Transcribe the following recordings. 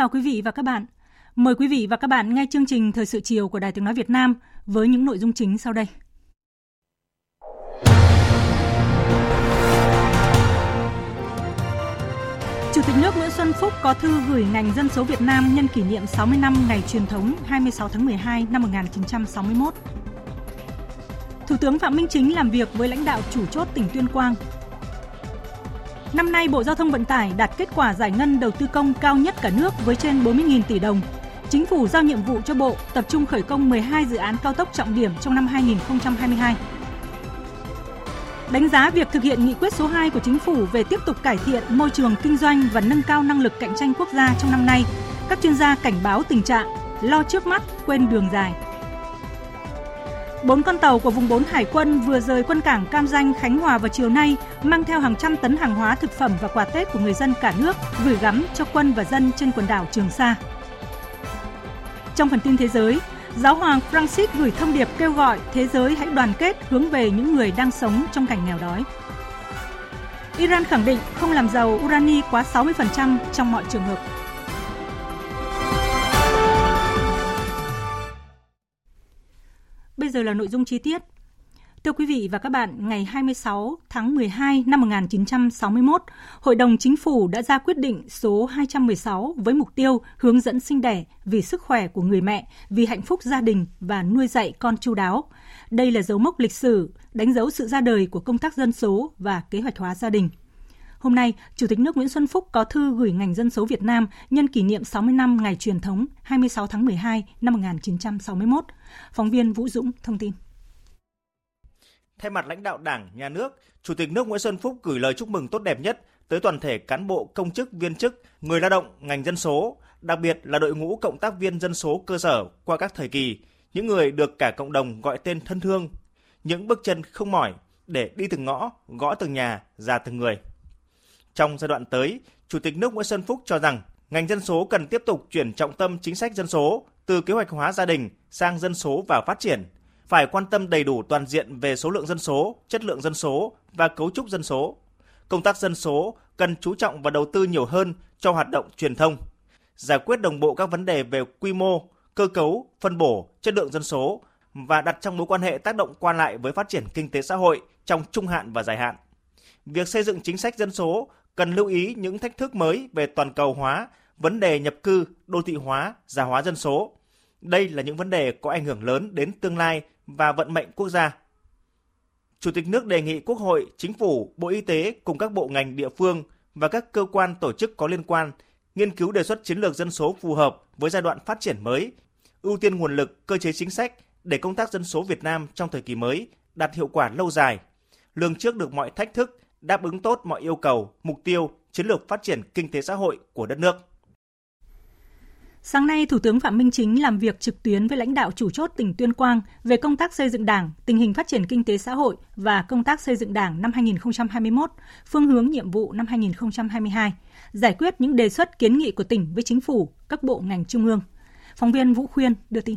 Chào quý vị và các bạn. Mời quý vị và các bạn nghe chương trình Thời sự chiều của Đài Tiếng Nói Việt Nam với những nội dung chính sau đây. Chủ tịch nước Nguyễn Xuân Phúc có thư gửi ngành dân số Việt Nam nhân kỷ niệm 60 năm ngày truyền thống 26 tháng 12 năm 1961. Thủ tướng Phạm Minh Chính làm việc với lãnh đạo chủ chốt tỉnh Tuyên Quang Năm nay, Bộ Giao thông Vận tải đạt kết quả giải ngân đầu tư công cao nhất cả nước với trên 40.000 tỷ đồng. Chính phủ giao nhiệm vụ cho Bộ tập trung khởi công 12 dự án cao tốc trọng điểm trong năm 2022. Đánh giá việc thực hiện nghị quyết số 2 của chính phủ về tiếp tục cải thiện môi trường kinh doanh và nâng cao năng lực cạnh tranh quốc gia trong năm nay, các chuyên gia cảnh báo tình trạng lo trước mắt, quên đường dài. Bốn con tàu của vùng 4 Hải quân vừa rời quân cảng Cam Danh, Khánh Hòa vào chiều nay, mang theo hàng trăm tấn hàng hóa thực phẩm và quà Tết của người dân cả nước gửi gắm cho quân và dân trên quần đảo Trường Sa. Trong phần tin thế giới, Giáo hoàng Francis gửi thông điệp kêu gọi thế giới hãy đoàn kết hướng về những người đang sống trong cảnh nghèo đói. Iran khẳng định không làm giàu urani quá 60% trong mọi trường hợp. Giờ là nội dung chi tiết. Thưa quý vị và các bạn, ngày 26 tháng 12 năm 1961, Hội đồng Chính phủ đã ra quyết định số 216 với mục tiêu hướng dẫn sinh đẻ vì sức khỏe của người mẹ, vì hạnh phúc gia đình và nuôi dạy con chu đáo. Đây là dấu mốc lịch sử, đánh dấu sự ra đời của công tác dân số và kế hoạch hóa gia đình. Hôm nay, Chủ tịch nước Nguyễn Xuân Phúc có thư gửi ngành dân số Việt Nam nhân kỷ niệm 60 năm ngày truyền thống 26 tháng 12 năm 1961. Phóng viên Vũ Dũng thông tin. Thay mặt lãnh đạo Đảng, Nhà nước, Chủ tịch nước Nguyễn Xuân Phúc gửi lời chúc mừng tốt đẹp nhất tới toàn thể cán bộ, công chức, viên chức, người lao động, ngành dân số, đặc biệt là đội ngũ cộng tác viên dân số cơ sở qua các thời kỳ, những người được cả cộng đồng gọi tên thân thương, những bước chân không mỏi để đi từng ngõ, gõ từng nhà, ra từng người. Trong giai đoạn tới, Chủ tịch nước Nguyễn Xuân Phúc cho rằng ngành dân số cần tiếp tục chuyển trọng tâm chính sách dân số từ kế hoạch hóa gia đình sang dân số và phát triển, phải quan tâm đầy đủ toàn diện về số lượng dân số, chất lượng dân số và cấu trúc dân số. Công tác dân số cần chú trọng và đầu tư nhiều hơn cho hoạt động truyền thông, giải quyết đồng bộ các vấn đề về quy mô, cơ cấu, phân bổ, chất lượng dân số và đặt trong mối quan hệ tác động quan lại với phát triển kinh tế xã hội trong trung hạn và dài hạn. Việc xây dựng chính sách dân số cần lưu ý những thách thức mới về toàn cầu hóa, vấn đề nhập cư, đô thị hóa, già hóa dân số. Đây là những vấn đề có ảnh hưởng lớn đến tương lai và vận mệnh quốc gia. Chủ tịch nước đề nghị Quốc hội, Chính phủ, Bộ Y tế cùng các bộ ngành địa phương và các cơ quan tổ chức có liên quan nghiên cứu đề xuất chiến lược dân số phù hợp với giai đoạn phát triển mới, ưu tiên nguồn lực, cơ chế chính sách để công tác dân số Việt Nam trong thời kỳ mới đạt hiệu quả lâu dài, lường trước được mọi thách thức, đáp ứng tốt mọi yêu cầu, mục tiêu, chiến lược phát triển kinh tế xã hội của đất nước. Sáng nay, Thủ tướng Phạm Minh Chính làm việc trực tuyến với lãnh đạo chủ chốt tỉnh Tuyên Quang về công tác xây dựng Đảng, tình hình phát triển kinh tế xã hội và công tác xây dựng Đảng năm 2021, phương hướng nhiệm vụ năm 2022, giải quyết những đề xuất kiến nghị của tỉnh với chính phủ, các bộ ngành trung ương. Phóng viên Vũ Khuyên đưa tin.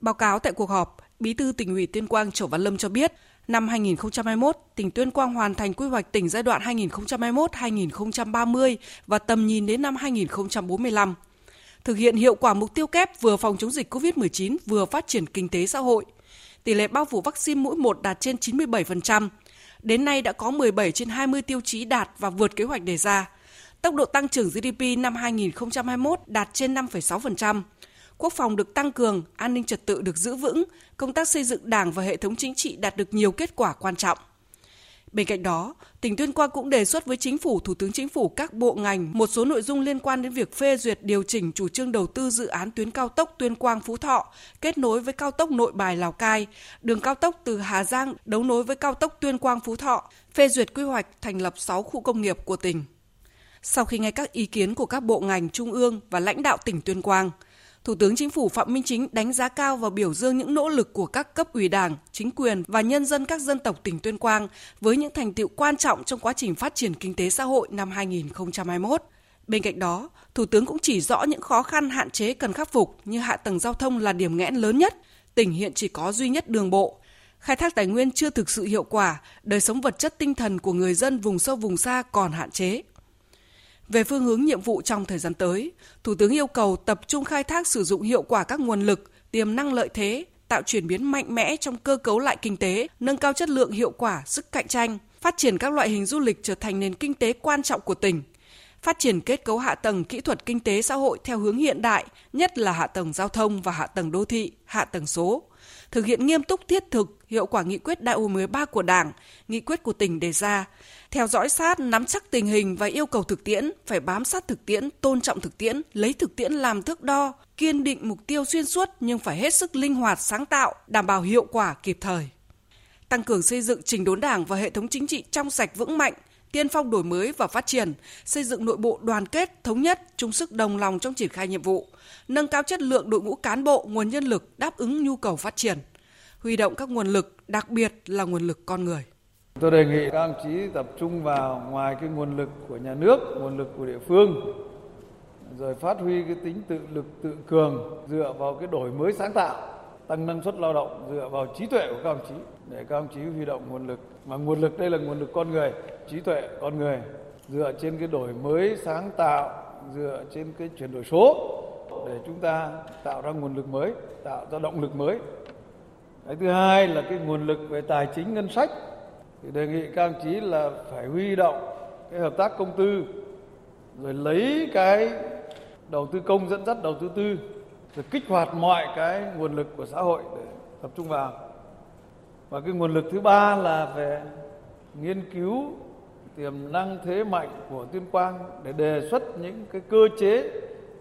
Báo cáo tại cuộc họp, Bí thư tỉnh ủy Tuyên Quang Trổ Văn Lâm cho biết, Năm 2021, tỉnh Tuyên Quang hoàn thành quy hoạch tỉnh giai đoạn 2021-2030 và tầm nhìn đến năm 2045. Thực hiện hiệu quả mục tiêu kép vừa phòng chống dịch COVID-19 vừa phát triển kinh tế xã hội. Tỷ lệ bao phủ vaccine mũi 1 đạt trên 97%. Đến nay đã có 17 trên 20 tiêu chí đạt và vượt kế hoạch đề ra. Tốc độ tăng trưởng GDP năm 2021 đạt trên 5,6% quốc phòng được tăng cường, an ninh trật tự được giữ vững, công tác xây dựng Đảng và hệ thống chính trị đạt được nhiều kết quả quan trọng. Bên cạnh đó, tỉnh Tuyên Quang cũng đề xuất với chính phủ, Thủ tướng Chính phủ các bộ ngành một số nội dung liên quan đến việc phê duyệt điều chỉnh chủ trương đầu tư dự án tuyến cao tốc Tuyên Quang Phú Thọ kết nối với cao tốc Nội Bài Lào Cai, đường cao tốc từ Hà Giang đấu nối với cao tốc Tuyên Quang Phú Thọ, phê duyệt quy hoạch thành lập 6 khu công nghiệp của tỉnh. Sau khi nghe các ý kiến của các bộ ngành trung ương và lãnh đạo tỉnh Tuyên Quang, Thủ tướng Chính phủ Phạm Minh Chính đánh giá cao và biểu dương những nỗ lực của các cấp ủy Đảng, chính quyền và nhân dân các dân tộc tỉnh Tuyên Quang với những thành tựu quan trọng trong quá trình phát triển kinh tế xã hội năm 2021. Bên cạnh đó, Thủ tướng cũng chỉ rõ những khó khăn hạn chế cần khắc phục như hạ tầng giao thông là điểm nghẽn lớn nhất. Tỉnh hiện chỉ có duy nhất đường bộ. Khai thác tài nguyên chưa thực sự hiệu quả, đời sống vật chất tinh thần của người dân vùng sâu vùng xa còn hạn chế. Về phương hướng nhiệm vụ trong thời gian tới, Thủ tướng yêu cầu tập trung khai thác sử dụng hiệu quả các nguồn lực, tiềm năng lợi thế, tạo chuyển biến mạnh mẽ trong cơ cấu lại kinh tế, nâng cao chất lượng hiệu quả, sức cạnh tranh, phát triển các loại hình du lịch trở thành nền kinh tế quan trọng của tỉnh, phát triển kết cấu hạ tầng kỹ thuật kinh tế xã hội theo hướng hiện đại, nhất là hạ tầng giao thông và hạ tầng đô thị, hạ tầng số, thực hiện nghiêm túc thiết thực hiệu quả nghị quyết đại hội 13 của Đảng, nghị quyết của tỉnh đề ra, theo dõi sát, nắm chắc tình hình và yêu cầu thực tiễn, phải bám sát thực tiễn, tôn trọng thực tiễn, lấy thực tiễn làm thước đo, kiên định mục tiêu xuyên suốt nhưng phải hết sức linh hoạt, sáng tạo, đảm bảo hiệu quả kịp thời. Tăng cường xây dựng trình đốn đảng và hệ thống chính trị trong sạch vững mạnh, tiên phong đổi mới và phát triển, xây dựng nội bộ đoàn kết, thống nhất, chung sức đồng lòng trong triển khai nhiệm vụ, nâng cao chất lượng đội ngũ cán bộ, nguồn nhân lực đáp ứng nhu cầu phát triển, huy động các nguồn lực, đặc biệt là nguồn lực con người. Tôi đề nghị các ông chí tập trung vào ngoài cái nguồn lực của nhà nước, nguồn lực của địa phương, rồi phát huy cái tính tự lực tự cường dựa vào cái đổi mới sáng tạo, tăng năng suất lao động dựa vào trí tuệ của các ông chí để các ông chí huy động nguồn lực. Mà nguồn lực đây là nguồn lực con người, trí tuệ con người dựa trên cái đổi mới sáng tạo, dựa trên cái chuyển đổi số để chúng ta tạo ra nguồn lực mới, tạo ra động lực mới. Cái thứ hai là cái nguồn lực về tài chính ngân sách. Thì đề nghị các ông chí là phải huy động cái hợp tác công tư, rồi lấy cái đầu tư công dẫn dắt đầu tư tư, rồi kích hoạt mọi cái nguồn lực của xã hội để tập trung vào. Và cái nguồn lực thứ ba là về nghiên cứu tiềm năng thế mạnh của tuyên quang để đề xuất những cái cơ chế,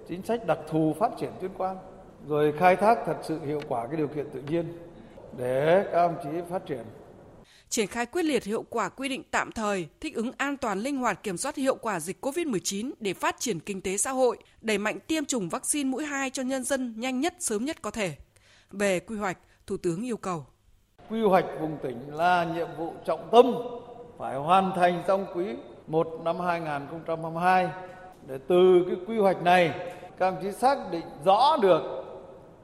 chính sách đặc thù phát triển tuyên quang, rồi khai thác thật sự hiệu quả cái điều kiện tự nhiên để các ông chí phát triển triển khai quyết liệt hiệu quả quy định tạm thời, thích ứng an toàn linh hoạt kiểm soát hiệu quả dịch COVID-19 để phát triển kinh tế xã hội, đẩy mạnh tiêm chủng vaccine mũi 2 cho nhân dân nhanh nhất sớm nhất có thể. Về quy hoạch, Thủ tướng yêu cầu. Quy hoạch vùng tỉnh là nhiệm vụ trọng tâm phải hoàn thành trong quý 1 năm 2022 để từ cái quy hoạch này các ông chí xác định rõ được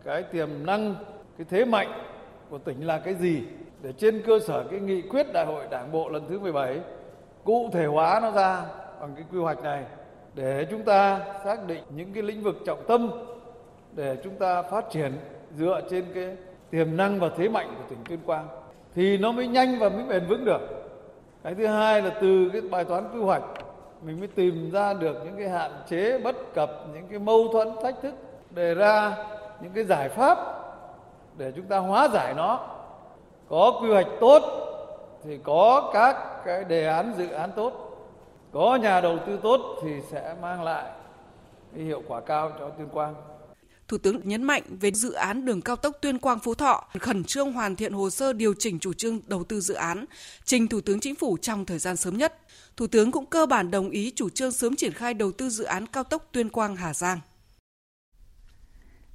cái tiềm năng, cái thế mạnh của tỉnh là cái gì để trên cơ sở cái nghị quyết đại hội đảng bộ lần thứ 17 cụ thể hóa nó ra bằng cái quy hoạch này để chúng ta xác định những cái lĩnh vực trọng tâm để chúng ta phát triển dựa trên cái tiềm năng và thế mạnh của tỉnh Tuyên Quang thì nó mới nhanh và mới bền vững được. Cái thứ hai là từ cái bài toán quy hoạch mình mới tìm ra được những cái hạn chế bất cập, những cái mâu thuẫn thách thức đề ra những cái giải pháp để chúng ta hóa giải nó có quy hoạch tốt thì có các cái đề án dự án tốt có nhà đầu tư tốt thì sẽ mang lại cái hiệu quả cao cho tuyên quang Thủ tướng nhấn mạnh về dự án đường cao tốc Tuyên Quang Phú Thọ, khẩn trương hoàn thiện hồ sơ điều chỉnh chủ trương đầu tư dự án, trình Thủ tướng Chính phủ trong thời gian sớm nhất. Thủ tướng cũng cơ bản đồng ý chủ trương sớm triển khai đầu tư dự án cao tốc Tuyên Quang Hà Giang.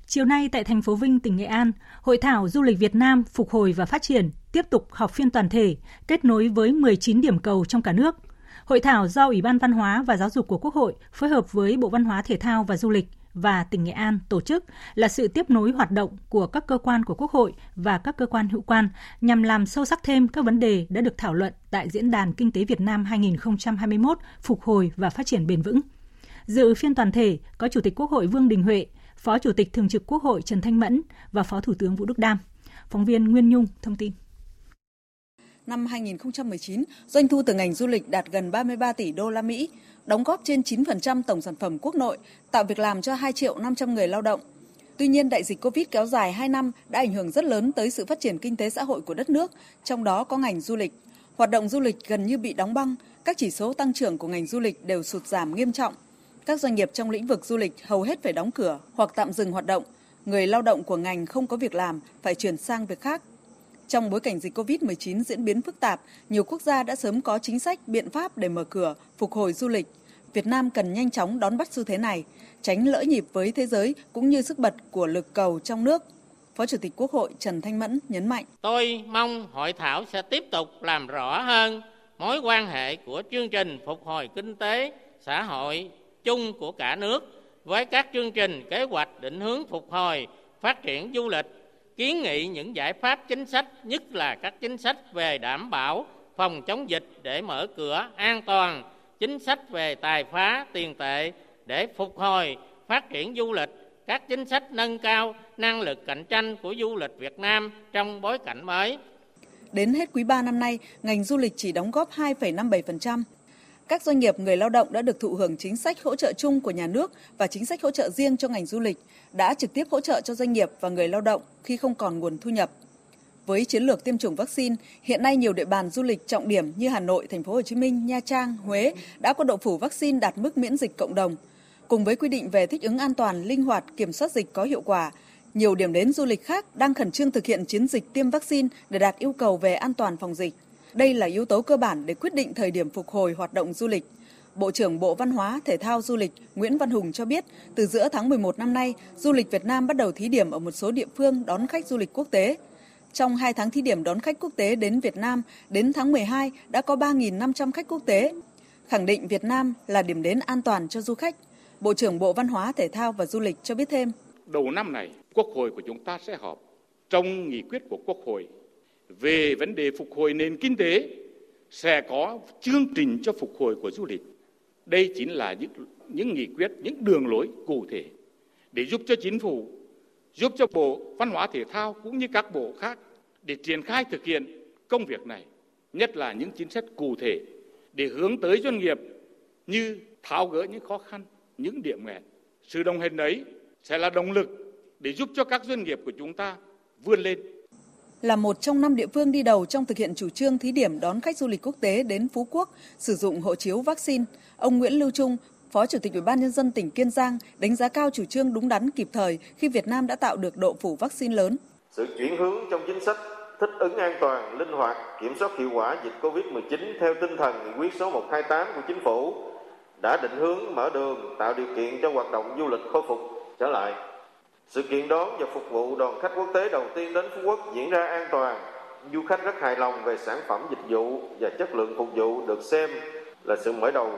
Chiều nay tại thành phố Vinh, tỉnh Nghệ An, Hội thảo Du lịch Việt Nam phục hồi và phát triển tiếp tục họp phiên toàn thể, kết nối với 19 điểm cầu trong cả nước. Hội thảo do Ủy ban Văn hóa và Giáo dục của Quốc hội phối hợp với Bộ Văn hóa Thể thao và Du lịch và tỉnh Nghệ An tổ chức là sự tiếp nối hoạt động của các cơ quan của Quốc hội và các cơ quan hữu quan nhằm làm sâu sắc thêm các vấn đề đã được thảo luận tại Diễn đàn Kinh tế Việt Nam 2021 phục hồi và phát triển bền vững. Dự phiên toàn thể có Chủ tịch Quốc hội Vương Đình Huệ, Phó Chủ tịch Thường trực Quốc hội Trần Thanh Mẫn và Phó Thủ tướng Vũ Đức Đam. Phóng viên Nguyên Nhung thông tin. Năm 2019, doanh thu từ ngành du lịch đạt gần 33 tỷ đô la Mỹ, đóng góp trên 9% tổng sản phẩm quốc nội, tạo việc làm cho 2 triệu 500 người lao động. Tuy nhiên, đại dịch Covid kéo dài 2 năm đã ảnh hưởng rất lớn tới sự phát triển kinh tế xã hội của đất nước, trong đó có ngành du lịch. Hoạt động du lịch gần như bị đóng băng, các chỉ số tăng trưởng của ngành du lịch đều sụt giảm nghiêm trọng. Các doanh nghiệp trong lĩnh vực du lịch hầu hết phải đóng cửa hoặc tạm dừng hoạt động. Người lao động của ngành không có việc làm phải chuyển sang việc khác. Trong bối cảnh dịch COVID-19 diễn biến phức tạp, nhiều quốc gia đã sớm có chính sách, biện pháp để mở cửa, phục hồi du lịch. Việt Nam cần nhanh chóng đón bắt xu thế này, tránh lỡ nhịp với thế giới cũng như sức bật của lực cầu trong nước. Phó Chủ tịch Quốc hội Trần Thanh Mẫn nhấn mạnh. Tôi mong hội thảo sẽ tiếp tục làm rõ hơn mối quan hệ của chương trình phục hồi kinh tế, xã hội chung của cả nước với các chương trình kế hoạch định hướng phục hồi, phát triển du lịch, kiến nghị những giải pháp chính sách, nhất là các chính sách về đảm bảo phòng chống dịch để mở cửa an toàn, chính sách về tài phá tiền tệ để phục hồi, phát triển du lịch, các chính sách nâng cao năng lực cạnh tranh của du lịch Việt Nam trong bối cảnh mới. Đến hết quý 3 năm nay, ngành du lịch chỉ đóng góp 2,57%. Các doanh nghiệp người lao động đã được thụ hưởng chính sách hỗ trợ chung của nhà nước và chính sách hỗ trợ riêng cho ngành du lịch, đã trực tiếp hỗ trợ cho doanh nghiệp và người lao động khi không còn nguồn thu nhập. Với chiến lược tiêm chủng vaccine, hiện nay nhiều địa bàn du lịch trọng điểm như Hà Nội, Thành phố Hồ Chí Minh, Nha Trang, Huế đã có độ phủ vaccine đạt mức miễn dịch cộng đồng. Cùng với quy định về thích ứng an toàn, linh hoạt, kiểm soát dịch có hiệu quả, nhiều điểm đến du lịch khác đang khẩn trương thực hiện chiến dịch tiêm vaccine để đạt yêu cầu về an toàn phòng dịch. Đây là yếu tố cơ bản để quyết định thời điểm phục hồi hoạt động du lịch. Bộ trưởng Bộ Văn hóa, Thể thao, Du lịch Nguyễn Văn Hùng cho biết, từ giữa tháng 11 năm nay, du lịch Việt Nam bắt đầu thí điểm ở một số địa phương đón khách du lịch quốc tế. Trong 2 tháng thí điểm đón khách quốc tế đến Việt Nam, đến tháng 12 đã có 3.500 khách quốc tế. Khẳng định Việt Nam là điểm đến an toàn cho du khách. Bộ trưởng Bộ Văn hóa, Thể thao và Du lịch cho biết thêm. Đầu năm này, Quốc hội của chúng ta sẽ họp trong nghị quyết của Quốc hội về vấn đề phục hồi nền kinh tế sẽ có chương trình cho phục hồi của du lịch. Đây chính là những những nghị quyết, những đường lối cụ thể để giúp cho chính phủ, giúp cho Bộ Văn hóa Thể thao cũng như các bộ khác để triển khai thực hiện công việc này, nhất là những chính sách cụ thể để hướng tới doanh nghiệp như tháo gỡ những khó khăn, những điểm nghẽn. Sự đồng hành ấy sẽ là động lực để giúp cho các doanh nghiệp của chúng ta vươn lên. Là một trong năm địa phương đi đầu trong thực hiện chủ trương thí điểm đón khách du lịch quốc tế đến Phú Quốc sử dụng hộ chiếu vaccine, ông Nguyễn Lưu Trung, Phó Chủ tịch Ủy ban nhân dân tỉnh Kiên Giang đánh giá cao chủ trương đúng đắn kịp thời khi Việt Nam đã tạo được độ phủ vaccine lớn. Sự chuyển hướng trong chính sách thích ứng an toàn, linh hoạt, kiểm soát hiệu quả dịch Covid-19 theo tinh thần nghị quyết số 128 của chính phủ đã định hướng mở đường tạo điều kiện cho hoạt động du lịch khôi phục trở lại. Sự kiện đón và phục vụ đoàn khách quốc tế đầu tiên đến Phú Quốc diễn ra an toàn. Du khách rất hài lòng về sản phẩm dịch vụ và chất lượng phục vụ được xem là sự mở đầu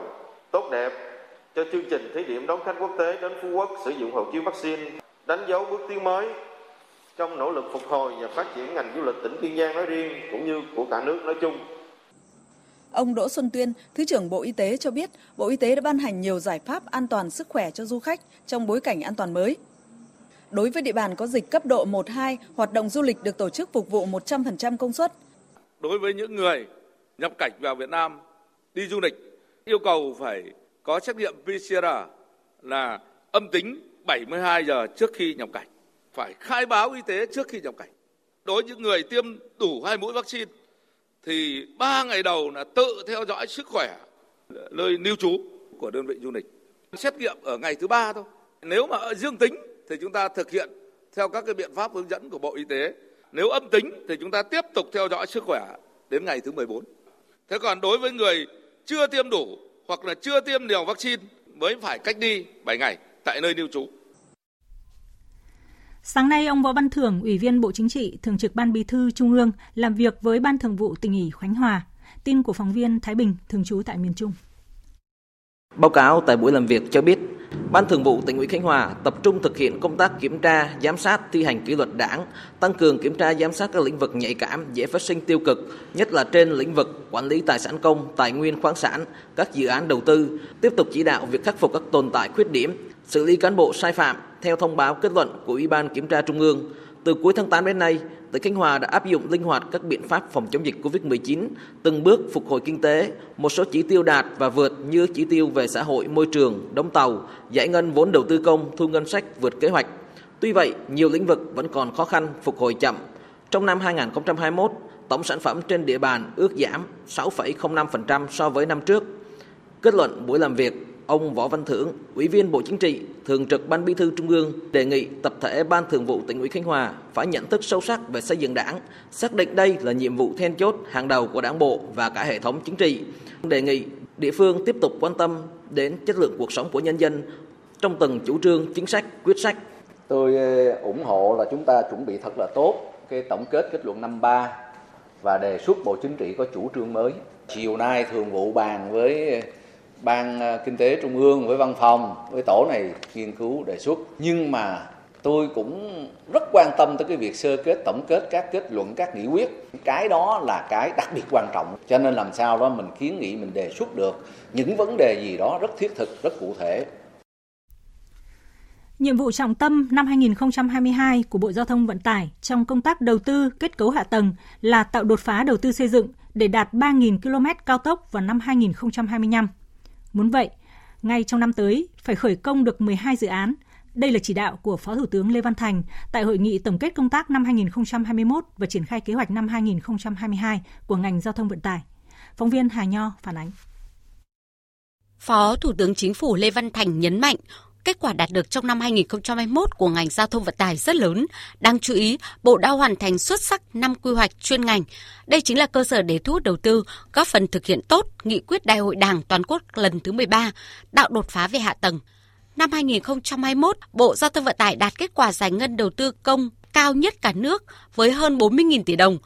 tốt đẹp cho chương trình thí điểm đón khách quốc tế đến Phú Quốc sử dụng hộ chiếu vaccine, đánh dấu bước tiến mới trong nỗ lực phục hồi và phát triển ngành du lịch tỉnh Kiên Giang nói riêng cũng như của cả nước nói chung. Ông Đỗ Xuân Tuyên, Thứ trưởng Bộ Y tế cho biết, Bộ Y tế đã ban hành nhiều giải pháp an toàn sức khỏe cho du khách trong bối cảnh an toàn mới. Đối với địa bàn có dịch cấp độ 1, 2, hoạt động du lịch được tổ chức phục vụ 100% công suất. Đối với những người nhập cảnh vào Việt Nam đi du lịch, yêu cầu phải có xét nghiệm PCR là âm tính 72 giờ trước khi nhập cảnh. Phải khai báo y tế trước khi nhập cảnh. Đối với những người tiêm đủ hai mũi vaccine thì 3 ngày đầu là tự theo dõi sức khỏe nơi lưu trú của đơn vị du lịch. Xét nghiệm ở ngày thứ ba thôi. Nếu mà dương tính thì chúng ta thực hiện theo các cái biện pháp hướng dẫn của Bộ Y tế. Nếu âm tính thì chúng ta tiếp tục theo dõi sức khỏe đến ngày thứ 14. Thế còn đối với người chưa tiêm đủ hoặc là chưa tiêm liều vaccine mới phải cách ly 7 ngày tại nơi lưu trú. Sáng nay, ông Võ Văn Thưởng, Ủy viên Bộ Chính trị, Thường trực Ban Bí thư Trung ương, làm việc với Ban Thường vụ tỉnh ủy Khánh Hòa. Tin của phóng viên Thái Bình, thường trú tại miền Trung. Báo cáo tại buổi làm việc cho biết, Ban Thường vụ tỉnh ủy Khánh Hòa tập trung thực hiện công tác kiểm tra, giám sát thi hành kỷ luật đảng, tăng cường kiểm tra giám sát các lĩnh vực nhạy cảm dễ phát sinh tiêu cực, nhất là trên lĩnh vực quản lý tài sản công, tài nguyên khoáng sản, các dự án đầu tư, tiếp tục chỉ đạo việc khắc phục các tồn tại khuyết điểm, xử lý cán bộ sai phạm theo thông báo kết luận của Ủy ban Kiểm tra Trung ương. Từ cuối tháng 8 đến nay, tỉnh Khánh Hòa đã áp dụng linh hoạt các biện pháp phòng chống dịch COVID-19, từng bước phục hồi kinh tế, một số chỉ tiêu đạt và vượt như chỉ tiêu về xã hội, môi trường, đóng tàu, giải ngân vốn đầu tư công, thu ngân sách vượt kế hoạch. Tuy vậy, nhiều lĩnh vực vẫn còn khó khăn, phục hồi chậm. Trong năm 2021, tổng sản phẩm trên địa bàn ước giảm 6,05% so với năm trước. Kết luận buổi làm việc, ông Võ Văn Thưởng, Ủy viên Bộ Chính trị, Thường trực Ban Bí thư Trung ương đề nghị tập thể Ban Thường vụ tỉnh ủy Khánh Hòa phải nhận thức sâu sắc về xây dựng Đảng, xác định đây là nhiệm vụ then chốt hàng đầu của Đảng bộ và cả hệ thống chính trị. Đề nghị địa phương tiếp tục quan tâm đến chất lượng cuộc sống của nhân dân trong từng chủ trương, chính sách, quyết sách. Tôi ờ, ủng hộ là chúng ta chuẩn bị thật là tốt cái tổng kết kết luận năm ba và đề xuất Bộ Chính trị có chủ trương mới. Chiều nay thường vụ bàn với ban ờ, kinh tế trung ương với văn phòng, với tổ này nghiên cứu đề xuất. Nhưng mà tôi cũng rất quan tâm tới cái việc sơ kết, tổng kết các kết luận, các nghị quyết. Cái đó là cái đặc biệt quan trọng. Cho nên làm sao đó mình kiến nghị, mình đề xuất được những vấn đề gì đó rất thiết thực, rất cụ thể. Nhiệm vụ trọng tâm năm 2022 của Bộ Giao thông Vận tải trong công tác đầu tư, kết cấu hạ tầng là tạo đột phá đầu tư xây dựng để đạt 3.000 km cao tốc vào năm 2025. Muốn vậy, ngay trong năm tới phải khởi công được 12 dự án. Đây là chỉ đạo của Phó Thủ tướng Lê Văn Thành tại hội nghị tổng kết công tác năm 2021 và triển khai kế hoạch năm 2022 của ngành giao thông vận tải. Phóng viên Hà Nho phản ánh. Phó Thủ tướng Chính phủ Lê Văn Thành nhấn mạnh, kết quả đạt được trong năm 2021 của ngành giao thông vận tải rất lớn. Đáng chú ý, Bộ đã hoàn thành xuất sắc 5 quy hoạch chuyên ngành. Đây chính là cơ sở để thu hút đầu tư, góp phần thực hiện tốt nghị quyết Đại hội Đảng toàn quốc lần thứ 13, tạo đột phá về hạ tầng. Năm 2021, Bộ Giao thông Vận tải đạt kết quả giải ngân đầu tư công cao nhất cả nước với hơn 40.000 tỷ đồng.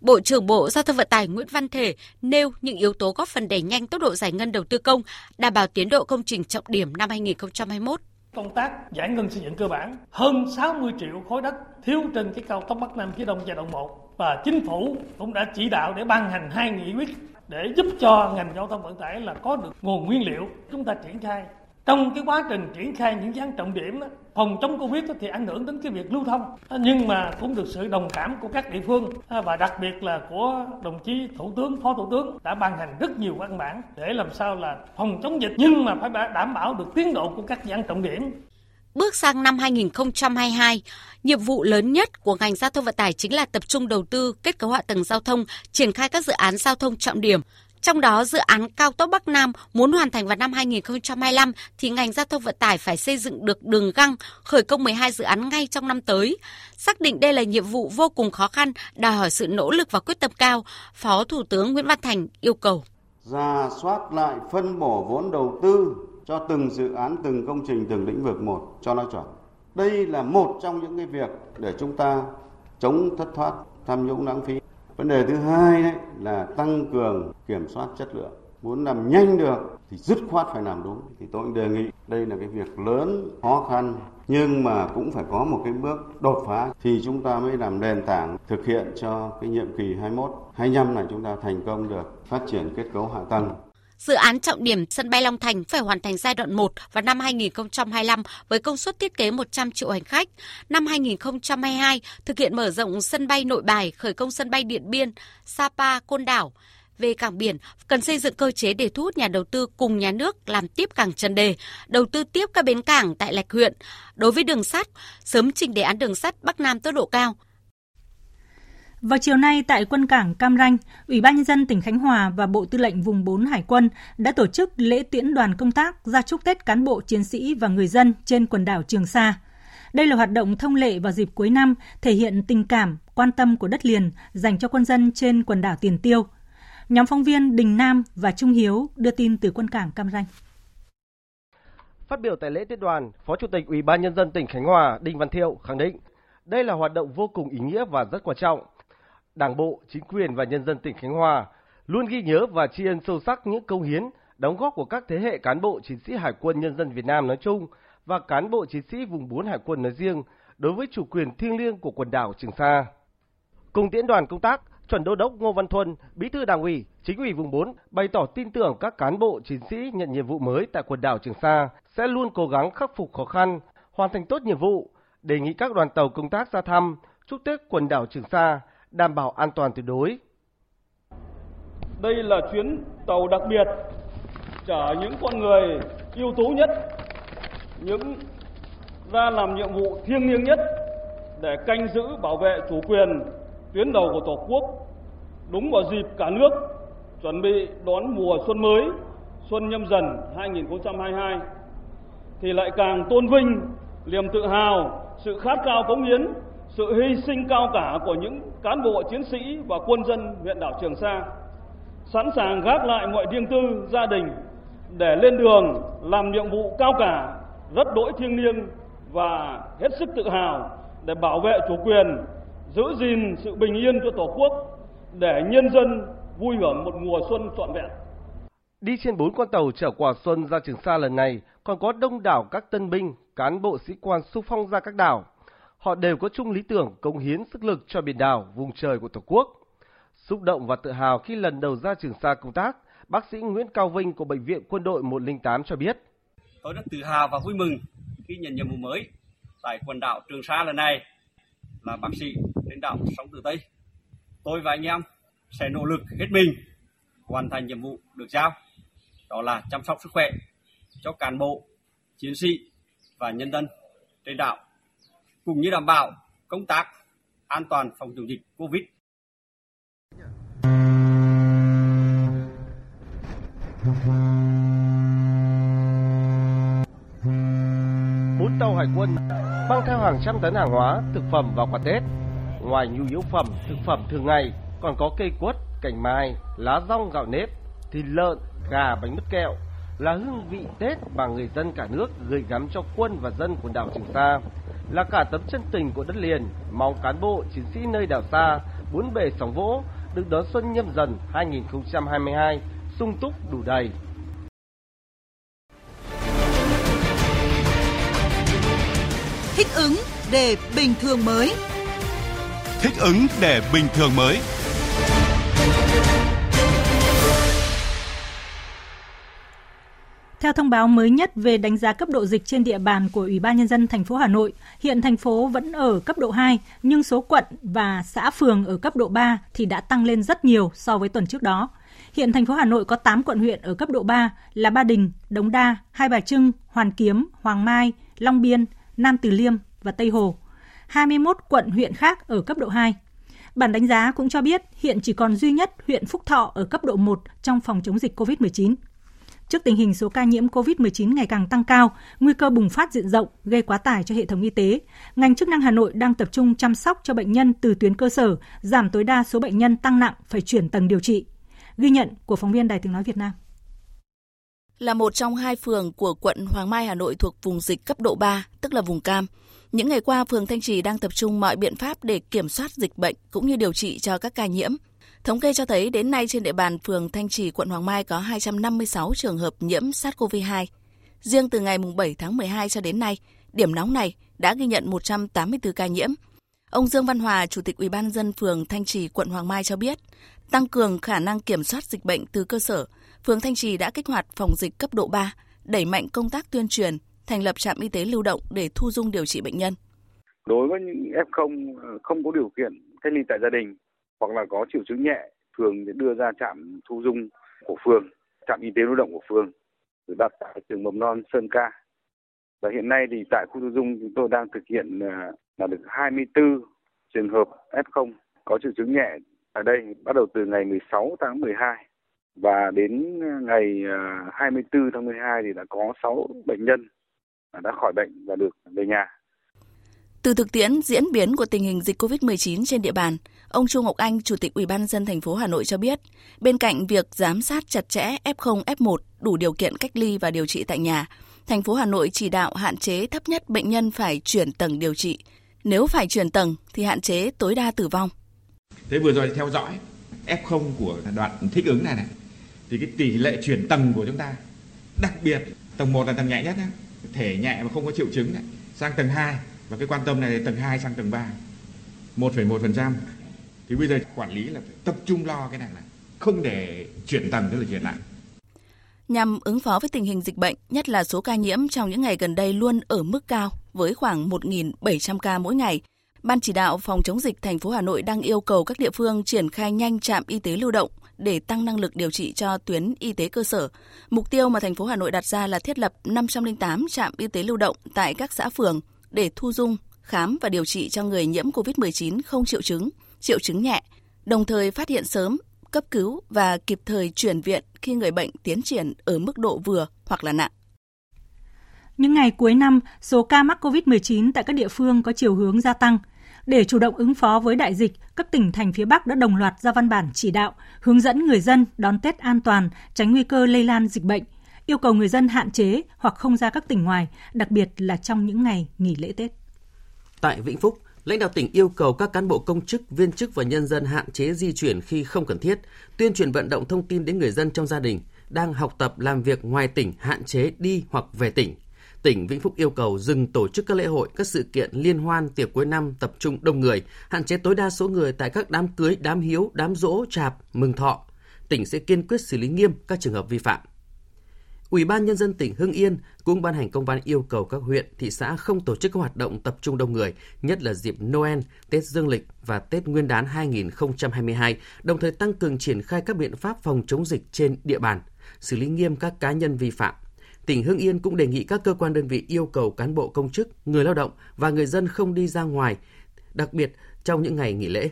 Bộ trưởng Bộ Giao thông Vận tải Nguyễn Văn Thể nêu những yếu tố góp phần đẩy nhanh tốc độ giải ngân đầu tư công, đảm bảo tiến độ công trình trọng điểm năm 2021 công tác giải ngân xây dựng cơ bản hơn 60 triệu khối đất thiếu trên cái cao tốc Bắc Nam phía Đông giai đoạn 1 và chính phủ cũng đã chỉ đạo để ban hành hai nghị quyết để giúp cho ngành giao thông vận tải là có được nguồn nguyên liệu. Chúng ta triển khai trong cái quá trình triển khai những dự án trọng điểm đó, phòng chống covid thì ảnh hưởng đến cái việc lưu thông. À, nhưng mà cũng được sự đồng cảm của các địa phương à, và đặc biệt là của đồng chí thủ tướng phó thủ tướng đã ban hành rất nhiều văn bản để làm sao là phòng chống dịch nhưng mà phải đảm bảo được tiến độ của các dự án trọng điểm. Bước sang năm 2022, nhiệm vụ lớn nhất của ngành giao thông vận tải chính là tập trung đầu tư kết cấu hạ tầng giao thông, triển khai các dự án giao thông trọng điểm, trong đó dự án cao tốc Bắc Nam muốn hoàn thành vào năm 2025 thì ngành giao thông vận tải phải xây dựng được đường găng, khởi công 12 dự án ngay trong năm tới. Xác định đây là nhiệm vụ vô cùng khó khăn, đòi hỏi sự nỗ lực và quyết tâm cao, Phó Thủ tướng Nguyễn Văn Thành yêu cầu. Ra soát lại phân bổ vốn đầu tư cho từng dự án, từng công trình, từng lĩnh vực một cho nó chuẩn. Đây là một trong những cái việc để chúng ta chống thất thoát, tham nhũng lãng phí. Vấn đề thứ hai đấy là tăng cường kiểm soát chất lượng. Muốn làm nhanh được thì dứt khoát phải làm đúng. Thì tôi cũng đề nghị đây là cái việc lớn, khó khăn nhưng mà cũng phải có một cái bước đột phá thì chúng ta mới làm nền tảng thực hiện cho cái nhiệm kỳ 21, 25 này chúng ta thành công được phát triển kết cấu hạ tầng. Dự án trọng điểm sân bay Long Thành phải hoàn thành giai đoạn 1 vào năm 2025 với công suất thiết kế 100 triệu hành khách. Năm 2022 thực hiện mở rộng sân bay Nội Bài, khởi công sân bay Điện Biên, Sapa, Côn Đảo. Về cảng biển, cần xây dựng cơ chế để thu hút nhà đầu tư cùng nhà nước làm tiếp cảng Trần Đề, đầu tư tiếp các bến cảng tại Lạch huyện. Đối với đường sắt, sớm trình đề án đường sắt Bắc Nam tốc độ cao, vào chiều nay tại quân cảng Cam Ranh, Ủy ban nhân dân tỉnh Khánh Hòa và Bộ Tư lệnh vùng 4 Hải quân đã tổ chức lễ tiễn đoàn công tác ra chúc Tết cán bộ chiến sĩ và người dân trên quần đảo Trường Sa. Đây là hoạt động thông lệ vào dịp cuối năm, thể hiện tình cảm, quan tâm của đất liền dành cho quân dân trên quần đảo Tiền Tiêu. Nhóm phóng viên Đình Nam và Trung Hiếu đưa tin từ quân cảng Cam Ranh. Phát biểu tại lễ tiễn đoàn, Phó Chủ tịch Ủy ban nhân dân tỉnh Khánh Hòa Đinh Văn Thiệu khẳng định đây là hoạt động vô cùng ý nghĩa và rất quan trọng Đảng bộ, chính quyền và nhân dân tỉnh Khánh Hòa luôn ghi nhớ và tri ân sâu sắc những công hiến, đóng góp của các thế hệ cán bộ chiến sĩ Hải quân nhân dân Việt Nam nói chung và cán bộ chiến sĩ vùng 4 Hải quân nói riêng đối với chủ quyền thiêng liêng của quần đảo Trường Sa. Cùng tiễn đoàn công tác, chuẩn đô đốc Ngô Văn Thuần, bí thư đảng ủy, chính ủy vùng 4 bày tỏ tin tưởng các cán bộ chiến sĩ nhận nhiệm vụ mới tại quần đảo Trường Sa sẽ luôn cố gắng khắc phục khó khăn, hoàn thành tốt nhiệm vụ, đề nghị các đoàn tàu công tác ra thăm, chúc Tết quần đảo Trường Sa đảm bảo an toàn tuyệt đối. Đây là chuyến tàu đặc biệt chở những con người ưu tú nhất, những ra làm nhiệm vụ thiêng liêng nhất để canh giữ bảo vệ chủ quyền tuyến đầu của Tổ quốc đúng vào dịp cả nước chuẩn bị đón mùa xuân mới, xuân nhâm dần 2022 thì lại càng tôn vinh niềm tự hào, sự khát khao cống hiến, sự hy sinh cao cả của những cán bộ chiến sĩ và quân dân huyện đảo Trường Sa, sẵn sàng gác lại mọi riêng tư, gia đình để lên đường làm nhiệm vụ cao cả, rất đỗi thiêng liêng và hết sức tự hào để bảo vệ chủ quyền, giữ gìn sự bình yên cho Tổ quốc, để nhân dân vui hưởng một mùa xuân trọn vẹn. Đi trên bốn con tàu chở quà xuân ra Trường Sa lần này còn có đông đảo các tân binh, cán bộ sĩ quan xung phong ra các đảo. Họ đều có chung lý tưởng cống hiến sức lực cho biển đảo, vùng trời của Tổ quốc. Xúc động và tự hào khi lần đầu ra Trường Sa công tác, bác sĩ Nguyễn Cao Vinh của Bệnh viện Quân đội 108 cho biết. Tôi rất tự hào và vui mừng khi nhận nhiệm vụ mới tại quần đảo Trường Sa lần này là bác sĩ lãnh đạo sống từ Tây. Tôi và anh em sẽ nỗ lực hết mình hoàn thành nhiệm vụ được giao. Đó là chăm sóc sức khỏe cho cán bộ, chiến sĩ và nhân dân trên đảo, cũng như đảm bảo công tác an toàn phòng chống dịch COVID. Bốn tàu hải quân mang theo hàng trăm tấn hàng hóa, thực phẩm vào quà Tết. Ngoài nhu yếu phẩm, thực phẩm thường ngày, còn có cây quất, cành mai, lá rong gạo nếp, thịt lợn, gà, bánh mứt kẹo là hương vị Tết mà người dân cả nước gửi gắm cho quân và dân quần đảo Trường Sa, là cả tấm chân tình của đất liền, mong cán bộ chiến sĩ nơi đảo xa bốn bề sóng vỗ được đón xuân nhâm dần 2022 sung túc đủ đầy. Thích ứng để bình thường mới. Thích ứng để bình thường mới. Theo thông báo mới nhất về đánh giá cấp độ dịch trên địa bàn của Ủy ban nhân dân thành phố Hà Nội, hiện thành phố vẫn ở cấp độ 2, nhưng số quận và xã phường ở cấp độ 3 thì đã tăng lên rất nhiều so với tuần trước đó. Hiện thành phố Hà Nội có 8 quận huyện ở cấp độ 3 là Ba Đình, Đống Đa, Hai Bà Trưng, Hoàn Kiếm, Hoàng Mai, Long Biên, Nam Từ Liêm và Tây Hồ. 21 quận huyện khác ở cấp độ 2. Bản đánh giá cũng cho biết hiện chỉ còn duy nhất huyện Phúc Thọ ở cấp độ 1 trong phòng chống dịch COVID-19. Trước tình hình số ca nhiễm COVID-19 ngày càng tăng cao, nguy cơ bùng phát diện rộng gây quá tải cho hệ thống y tế, ngành chức năng Hà Nội đang tập trung chăm sóc cho bệnh nhân từ tuyến cơ sở, giảm tối đa số bệnh nhân tăng nặng phải chuyển tầng điều trị. Ghi nhận của phóng viên Đài Tiếng Nói Việt Nam. Là một trong hai phường của quận Hoàng Mai Hà Nội thuộc vùng dịch cấp độ 3, tức là vùng cam. Những ngày qua, phường Thanh Trì đang tập trung mọi biện pháp để kiểm soát dịch bệnh cũng như điều trị cho các ca nhiễm. Thống kê cho thấy đến nay trên địa bàn phường Thanh Trì, quận Hoàng Mai có 256 trường hợp nhiễm SARS-CoV-2. Riêng từ ngày 7 tháng 12 cho đến nay, điểm nóng này đã ghi nhận 184 ca nhiễm. Ông Dương Văn Hòa, Chủ tịch Ủy ban dân phường Thanh Trì, quận Hoàng Mai cho biết, tăng cường khả năng kiểm soát dịch bệnh từ cơ sở, phường Thanh Trì đã kích hoạt phòng dịch cấp độ 3, đẩy mạnh công tác tuyên truyền, thành lập trạm y tế lưu động để thu dung điều trị bệnh nhân. Đối với những F0 ờ, không có điều kiện cách ly tại gia đình hoặc là có triệu chứng nhẹ, phường sẽ đưa ra trạm thu dung của phường, trạm y tế lưu động của phường được đặt tại trường mầm non Sơn Ca. Và hiện nay thì tại khu thu dung chúng tôi đang thực hiện à, là được 24 trường hợp F0 có triệu chứng nhẹ ở đây bắt đầu từ ngày 16 tháng 12 và đến à, ngày à, 24 tháng 12 thì đã có 6 bệnh nhân đã khỏi bệnh và được về nhà. Từ thực tiễn diễn biến của tình hình dịch COVID-19 trên địa bàn, ông Chu Ngọc Anh, Chủ tịch Ủy ban dân thành phố Hà Nội cho biết, bên cạnh việc giám sát chặt chẽ F0, F1 đủ điều kiện cách ly và điều trị tại nhà, thành phố Hà Nội chỉ đạo hạn chế thấp nhất bệnh nhân phải chuyển tầng điều trị. Nếu phải chuyển tầng thì hạn chế tối đa tử vong. Thế vừa rồi theo dõi F0 của đoạn thích ứng này này thì cái tỷ lệ chuyển tầng của chúng ta đặc biệt tầng 1 là tầng nhẹ nhất nhé, thể nhẹ mà không có triệu chứng này, sang tầng 2 và cái quan tâm này là tầng 2 sang tầng 3 1,1% thì bây giờ quản lý là phải tập trung lo cái này này không để chuyển tầng tức là chuyển nặng Nhằm ứng phó với tình hình dịch bệnh, nhất là số ca nhiễm trong những ngày gần đây luôn ở mức cao với khoảng 1.700 ca mỗi ngày, Ban chỉ đạo phòng chống dịch thành phố Hà Nội đang yêu cầu các địa phương triển khai nhanh trạm y tế lưu động để tăng năng lực điều trị cho tuyến y tế cơ sở. Mục tiêu mà thành phố Hà Nội đặt ra là thiết lập 508 trạm y tế lưu động tại các xã phường để thu dung, khám và điều trị cho người nhiễm COVID-19 không triệu chứng, triệu chứng nhẹ, đồng thời phát hiện sớm, cấp cứu và kịp thời chuyển viện khi người bệnh tiến triển ở mức độ vừa hoặc là nặng. Những ngày cuối năm, số ca mắc COVID-19 tại các địa phương có chiều hướng gia tăng. Để chủ động ứng phó với đại dịch, các tỉnh thành phía Bắc đã đồng loạt ra văn bản chỉ đạo, hướng dẫn người dân đón Tết an toàn, tránh nguy cơ lây lan dịch bệnh, yêu cầu người dân hạn chế hoặc không ra các tỉnh ngoài, đặc biệt là trong những ngày nghỉ lễ Tết. Tại Vĩnh Phúc, lãnh đạo tỉnh yêu cầu các cán bộ công chức, viên chức và nhân dân hạn chế di chuyển khi không cần thiết, tuyên truyền vận động thông tin đến người dân trong gia đình đang học tập làm việc ngoài tỉnh hạn chế đi hoặc về tỉnh tỉnh Vĩnh Phúc yêu cầu dừng tổ chức các lễ hội, các sự kiện liên hoan tiệc cuối năm tập trung đông người, hạn chế tối đa số người tại các đám cưới, đám hiếu, đám dỗ, chạp, mừng thọ. Tỉnh sẽ kiên quyết xử lý nghiêm các trường hợp vi phạm. Ủy ban Nhân dân tỉnh Hưng Yên cũng ban hành công văn yêu cầu các huyện, thị xã không tổ chức các hoạt động tập trung đông người, nhất là dịp Noel, Tết Dương lịch và Tết Nguyên đán 2022, đồng thời tăng cường triển khai các biện pháp phòng chống dịch trên địa bàn, xử lý nghiêm các cá nhân vi phạm tỉnh Hưng Yên cũng đề nghị các cơ quan đơn vị yêu cầu cán bộ công chức, người lao động và người dân không đi ra ngoài, đặc biệt trong những ngày nghỉ lễ.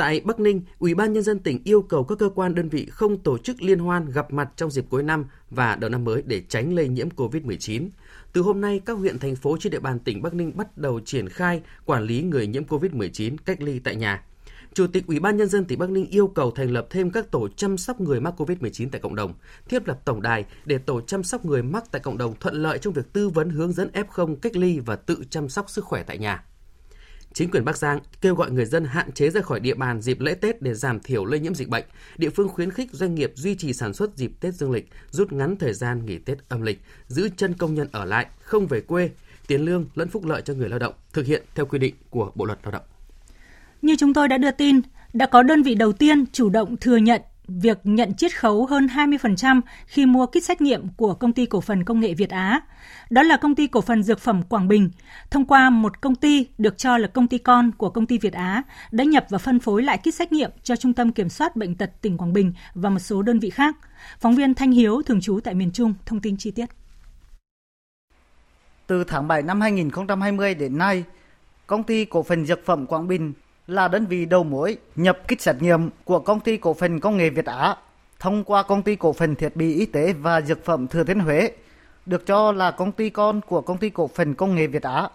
Tại Bắc Ninh, Ủy ban nhân dân tỉnh yêu cầu các cơ quan đơn vị không tổ chức liên hoan gặp mặt trong dịp cuối năm và đầu năm mới để tránh lây nhiễm COVID-19. Từ hôm nay, các huyện thành phố trên địa bàn tỉnh Bắc Ninh bắt đầu triển khai quản lý người nhiễm COVID-19 cách ly tại nhà. Chủ tịch Ủy ban nhân dân tỉnh Bắc Ninh yêu cầu thành lập thêm các tổ chăm sóc người mắc COVID-19 tại cộng đồng, thiết lập tổng đài để tổ chăm sóc người mắc tại cộng đồng thuận lợi trong việc tư vấn hướng dẫn F0 cách ly và tự chăm sóc sức khỏe tại nhà. Chính quyền Bắc Giang kêu gọi người dân hạn chế ra khỏi địa bàn dịp lễ Tết để giảm thiểu lây nhiễm dịch bệnh. Địa phương khuyến khích doanh nghiệp duy trì sản xuất dịp Tết dương lịch, rút ngắn thời gian nghỉ Tết âm lịch, giữ chân công nhân ở lại, không về quê, tiền lương lẫn phúc lợi cho người lao động, thực hiện theo quy định của Bộ luật Lao động. Như chúng tôi đã đưa tin, đã có đơn vị đầu tiên chủ động thừa nhận việc nhận chiết khấu hơn 20% khi mua kit xét nghiệm của công ty cổ phần công nghệ Việt Á. Đó là công ty cổ phần dược phẩm Quảng Bình, thông qua một công ty được cho là công ty con của công ty Việt Á đã nhập và phân phối lại kit xét nghiệm cho Trung tâm Kiểm soát Bệnh tật tỉnh Quảng Bình và một số đơn vị khác. Phóng viên Thanh Hiếu, thường trú tại miền Trung, thông tin chi tiết. Từ tháng 7 năm 2020 đến nay, công ty cổ phần dược phẩm Quảng Bình là đơn vị đầu mối nhập kit xét nghiệm của công ty cổ phần công nghệ Việt Á thông qua công ty cổ phần thiết bị y tế và dược phẩm Thừa Thiên Huế, được cho là công ty con của công ty cổ phần công nghệ Việt Á.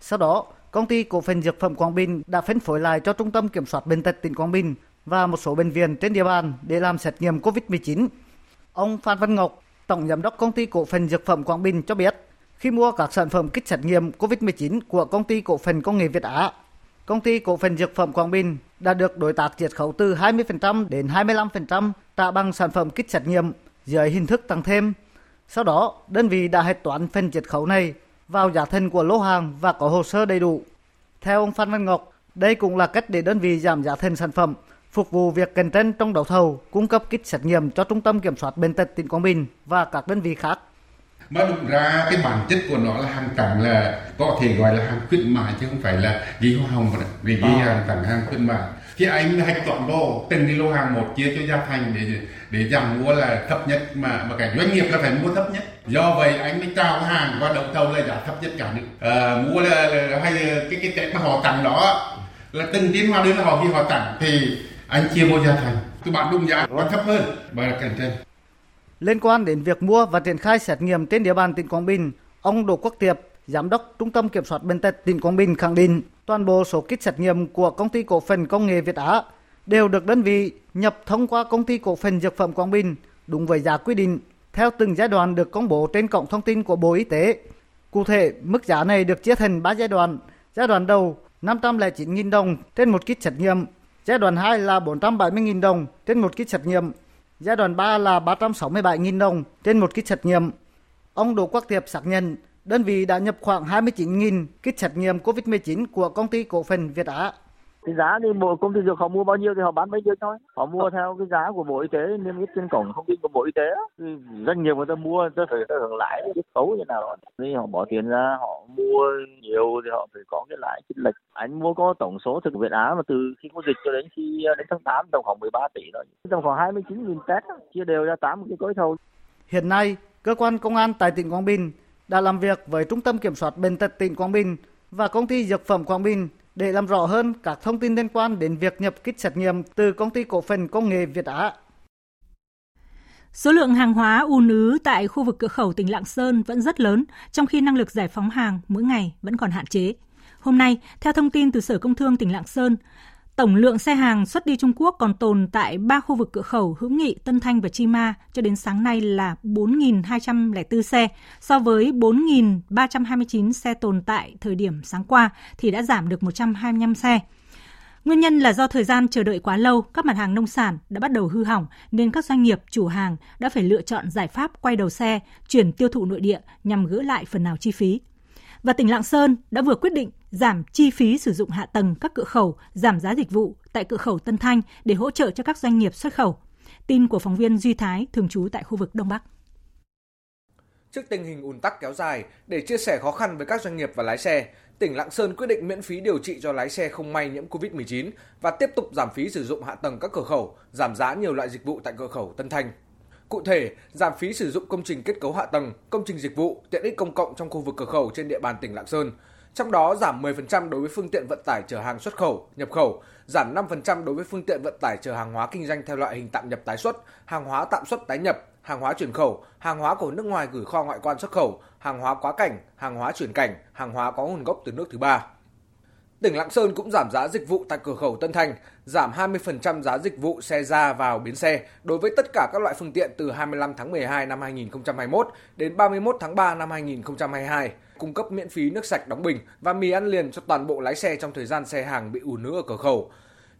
Sau đó, công ty cổ phần dược phẩm Quảng Bình đã phân phối lại cho Trung tâm Kiểm soát Bệnh tật tỉnh Quảng Bình và một số bệnh viện trên địa bàn để làm xét nghiệm COVID-19. Ông Phan Văn Ngọc, Tổng Giám đốc Công ty Cổ phần Dược phẩm Quảng Bình cho biết, khi mua các sản phẩm kit xét nghiệm COVID-19 của Công ty Cổ phần Công nghệ Việt Á, Công ty cổ phần dược phẩm Quảng Bình đã được đối tác chiết khấu từ 20% đến 25% trả bằng sản phẩm kích xét nghiệm dưới hình thức tăng thêm. Sau đó, đơn vị đã hạch toán phần chiết khấu này vào giá thành của lô hàng và có hồ sơ đầy đủ. Theo ông Phan Văn Ngọc, đây cũng là cách để đơn vị giảm giá thành sản phẩm, phục vụ việc cạnh tranh trong đấu thầu, cung cấp kit xét nghiệm cho Trung tâm Kiểm soát Bệnh tật tỉnh Quảng Bình và các đơn vị khác mà đúng ra cái bản chất của nó là hàng cẳng là có thể gọi là hàng khuyến mại chứ không phải là ghi hoa hồng vì ghi à. hàng cẳng hàng khuyến mại. Khi anh hạch toán đồ từng cái lô hàng một chia cho gia thành để để giảm mua là thấp nhất mà mà cả doanh nghiệp là phải mua thấp nhất. Do vậy anh mới trao hàng và đấu thầu là giá thấp nhất cả nước. À, mua là, là hay cái cái cái mà họ tặng đó là từng tiến hóa đơn là họ ghi họ tặng thì anh chia mua gia thành. Cái bạn đúng giá và thấp hơn. Và cạnh tranh Liên quan đến việc mua và triển khai xét nghiệm trên địa bàn tỉnh Quảng Bình, ông Đỗ Quốc Tiệp, Giám đốc Trung tâm Kiểm soát Bệnh tật tỉnh Quảng Bình khẳng định toàn bộ số kit xét nghiệm của công ty cổ phần công nghệ Việt Á đều được đơn vị nhập thông qua công ty cổ phần dược phẩm Quảng Bình đúng với giá quy định theo từng giai đoạn được công bố trên cổng thông tin của Bộ Y tế. Cụ thể, mức giá này được chia thành 3 giai đoạn. Giai đoạn đầu 509.000 đồng trên một kit xét nghiệm, giai đoạn 2 là 470.000 đồng trên một kit xét nghiệm Giai đoạn 3 là 367.000 đồng trên một kit xét nghiệm. Ông Đỗ Quốc Tiệp xác nhận, đơn vị đã nhập khoảng 29.000 kit xét nghiệm COVID-19 của công ty cổ phần Việt Á. Cái giá thì bộ công ty dược họ mua bao nhiêu thì họ bán bấy nhiêu thôi. Họ mua theo cái giá của Bộ Y tế niêm yết trên cổng thông tin của Bộ Y tế. Thì doanh nghiệp người ta mua ta phải ta hưởng lãi cái khấu như nào đó. Thì họ bỏ tiền ra họ mua nhiều thì họ phải có cái lãi chênh lệch. Anh mua có tổng số thực Việt Á mà từ khi có dịch cho đến khi đến tháng 8 tầm khoảng 13 tỷ rồi. Tầm khoảng 29.000 test chia đều ra 8 cái gói thầu. Hiện nay, cơ quan công an tại tỉnh Quảng Bình đã làm việc với Trung tâm Kiểm soát Bệnh tật tỉnh Quảng Bình và công ty Dược phẩm Quảng Bình để làm rõ hơn các thông tin liên quan đến việc nhập kit xét nghiệm từ công ty cổ phần công nghệ Việt Á. Số lượng hàng hóa ùn ứ tại khu vực cửa khẩu tỉnh Lạng Sơn vẫn rất lớn, trong khi năng lực giải phóng hàng mỗi ngày vẫn còn hạn chế. Hôm nay, theo thông tin từ Sở Công Thương tỉnh Lạng Sơn, Tổng lượng xe hàng xuất đi Trung Quốc còn tồn tại 3 khu vực cửa khẩu Hữu Nghị, Tân Thanh và Chi Ma cho đến sáng nay là 4.204 xe. So với 4.329 xe tồn tại thời điểm sáng qua thì đã giảm được 125 xe. Nguyên nhân là do thời gian chờ đợi quá lâu, các mặt hàng nông sản đã bắt đầu hư hỏng nên các doanh nghiệp chủ hàng đã phải lựa chọn giải pháp quay đầu xe, chuyển tiêu thụ nội địa nhằm gỡ lại phần nào chi phí. Và tỉnh Lạng Sơn đã vừa quyết định giảm chi phí sử dụng hạ tầng các cửa khẩu, giảm giá dịch vụ tại cửa khẩu Tân Thanh để hỗ trợ cho các doanh nghiệp xuất khẩu. Tin của phóng viên Duy Thái thường trú tại khu vực Đông Bắc. Trước tình hình ùn tắc kéo dài, để chia sẻ khó khăn với các doanh nghiệp và lái xe, tỉnh Lạng Sơn quyết định miễn phí điều trị cho lái xe không may nhiễm Covid-19 và tiếp tục giảm phí sử dụng hạ tầng các cửa khẩu, giảm giá nhiều loại dịch vụ tại cửa khẩu Tân Thanh. Cụ thể, giảm phí sử dụng công trình kết cấu hạ tầng, công trình dịch vụ, tiện ích công cộng trong khu vực cửa khẩu trên địa bàn tỉnh Lạng Sơn. Trong đó giảm 10% đối với phương tiện vận tải chở hàng xuất khẩu, nhập khẩu, giảm 5% đối với phương tiện vận tải chở hàng hóa kinh doanh theo loại hình tạm nhập tái xuất, hàng hóa tạm xuất tái nhập, hàng hóa chuyển khẩu, hàng hóa của nước ngoài gửi kho ngoại quan xuất khẩu, hàng hóa quá cảnh, hàng hóa chuyển cảnh, hàng hóa có nguồn gốc từ nước thứ ba. Tỉnh Lạng Sơn cũng giảm giá dịch vụ tại cửa khẩu Tân Thành, giảm 20% giá dịch vụ xe ra vào bến xe đối với tất cả các loại phương tiện từ 25 tháng 12 năm 2021 đến 31 tháng 3 năm 2022, cung cấp miễn phí nước sạch đóng bình và mì ăn liền cho toàn bộ lái xe trong thời gian xe hàng bị ùn ứ ở cửa khẩu.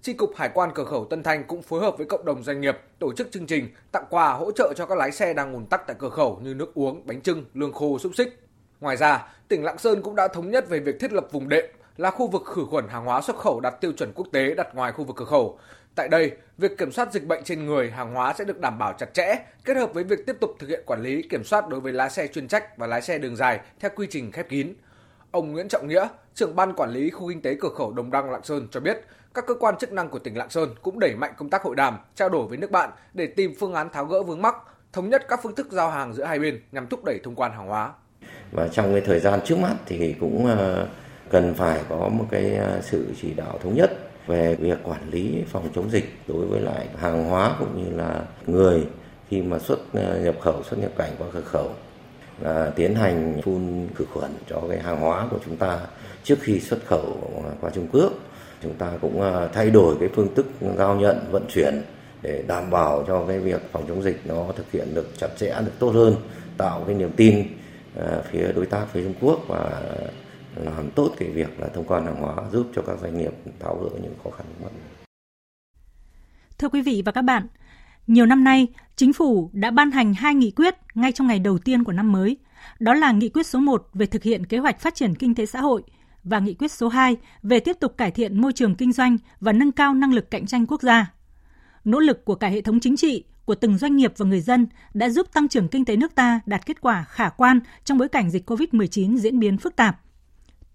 Chi cục Hải quan cửa khẩu Tân Thanh cũng phối hợp với cộng đồng doanh nghiệp tổ chức chương trình tặng quà hỗ trợ cho các lái xe đang ùn tắc tại cửa khẩu như nước uống, bánh trưng, lương khô, xúc xích. Ngoài ra, tỉnh Lạng Sơn cũng đã thống nhất về việc thiết lập vùng đệm là khu vực khử khuẩn hàng hóa xuất khẩu đạt tiêu chuẩn quốc tế đặt ngoài khu vực cửa khẩu. Tại đây, việc kiểm soát dịch bệnh trên người, hàng hóa sẽ được đảm bảo chặt chẽ, kết hợp với việc tiếp tục thực hiện quản lý, kiểm soát đối với lái xe chuyên trách và lái xe đường dài theo quy trình khép kín. Ông Nguyễn Trọng Nghĩa, trưởng ban quản lý khu kinh tế cửa khẩu Đồng Đăng Lạng Sơn cho biết, các cơ quan chức năng của tỉnh Lạng Sơn cũng đẩy mạnh công tác hội đàm, trao đổi với nước bạn để tìm phương án tháo gỡ vướng mắc, thống nhất các phương thức giao hàng giữa hai bên nhằm thúc đẩy thông quan hàng hóa. Và trong cái thời gian trước mắt thì cũng uh cần phải có một cái à, sự chỉ đạo thống nhất về việc quản lý phòng chống dịch đối với lại hàng hóa cũng như là người khi mà xuất à, nhập khẩu, xuất nhập cảnh qua cửa khẩu là tiến hành phun khử khuẩn cho cái hàng hóa của chúng ta trước khi xuất khẩu qua Trung Quốc. Chúng ta cũng à, thay đổi cái phương thức giao nhận, vận chuyển để đảm bảo cho cái việc phòng chống dịch nó thực hiện được chặt chẽ, được tốt hơn, tạo cái niềm tin phía đối tác, phía Trung Quốc và Ờ, làm tốt cái việc là thông quan hàng hóa giúp cho các doanh nghiệp tháo gỡ những khó khăn của mình. Thưa quý vị và các bạn, nhiều năm nay, chính phủ đã ban hành hai nghị quyết ngay trong ngày đầu tiên của năm mới. Đó là nghị quyết số 1 về thực hiện kế hoạch phát triển kinh tế xã hội và nghị quyết số 2 về tiếp tục cải thiện môi trường kinh doanh và nâng cao năng lực cạnh tranh quốc gia. Nỗ lực của cả hệ thống chính trị, của từng doanh nghiệp và người dân đã giúp tăng trưởng kinh tế nước ta đạt kết quả khả quan trong bối cảnh dịch COVID-19 diễn biến phức tạp.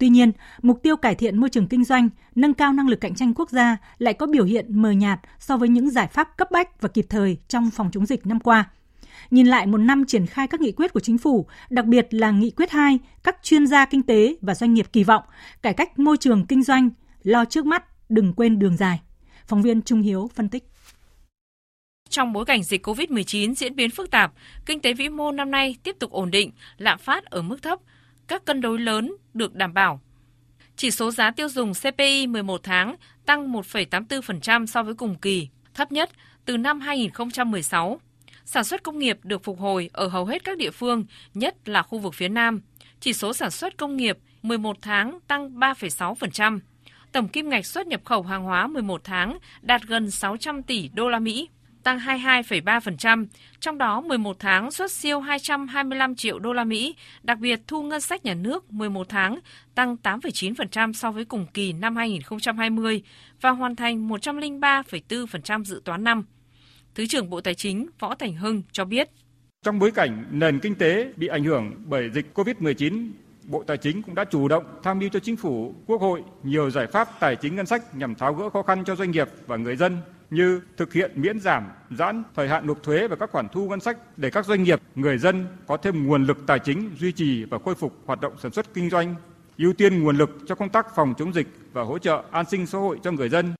Tuy nhiên, mục tiêu cải thiện môi trường kinh doanh, nâng cao năng lực cạnh tranh quốc gia lại có biểu hiện mờ nhạt so với những giải pháp cấp bách và kịp thời trong phòng chống dịch năm qua. Nhìn lại một năm triển khai các nghị quyết của chính phủ, đặc biệt là nghị quyết 2, các chuyên gia kinh tế và doanh nghiệp kỳ vọng cải cách môi trường kinh doanh, lo trước mắt, đừng quên đường dài. Phóng viên Trung Hiếu phân tích. Trong bối cảnh dịch COVID-19 diễn biến phức tạp, kinh tế vĩ mô năm nay tiếp tục ổn định, lạm phát ở mức thấp, các cân đối lớn được đảm bảo. Chỉ số giá tiêu dùng CPI 11 tháng tăng 1,84% so với cùng kỳ, thấp nhất từ năm 2016. Sản xuất công nghiệp được phục hồi ở hầu hết các địa phương, nhất là khu vực phía Nam. Chỉ số sản xuất công nghiệp 11 tháng tăng 3,6%. Tổng kim ngạch xuất nhập khẩu hàng hóa 11 tháng đạt gần 600 tỷ đô la Mỹ, tăng 22,3%, trong đó 11 tháng xuất siêu 225 triệu đô la Mỹ, đặc biệt thu ngân sách nhà nước 11 tháng tăng 8,9% so với cùng kỳ năm 2020 và hoàn thành 103,4% dự toán năm. Thứ trưởng Bộ Tài chính Võ Thành Hưng cho biết. Trong bối cảnh nền kinh tế bị ảnh hưởng bởi dịch COVID-19, Bộ Tài chính cũng đã chủ động tham mưu cho Chính phủ, Quốc hội nhiều giải pháp tài chính ngân sách nhằm tháo gỡ khó khăn cho doanh nghiệp và người dân như thực hiện miễn giảm, giãn thời hạn nộp thuế và các khoản thu ngân sách để các doanh nghiệp, người dân có thêm nguồn lực tài chính duy trì và khôi phục hoạt động sản xuất kinh doanh, ưu tiên nguồn lực cho công tác phòng chống dịch và hỗ trợ an sinh xã hội cho người dân.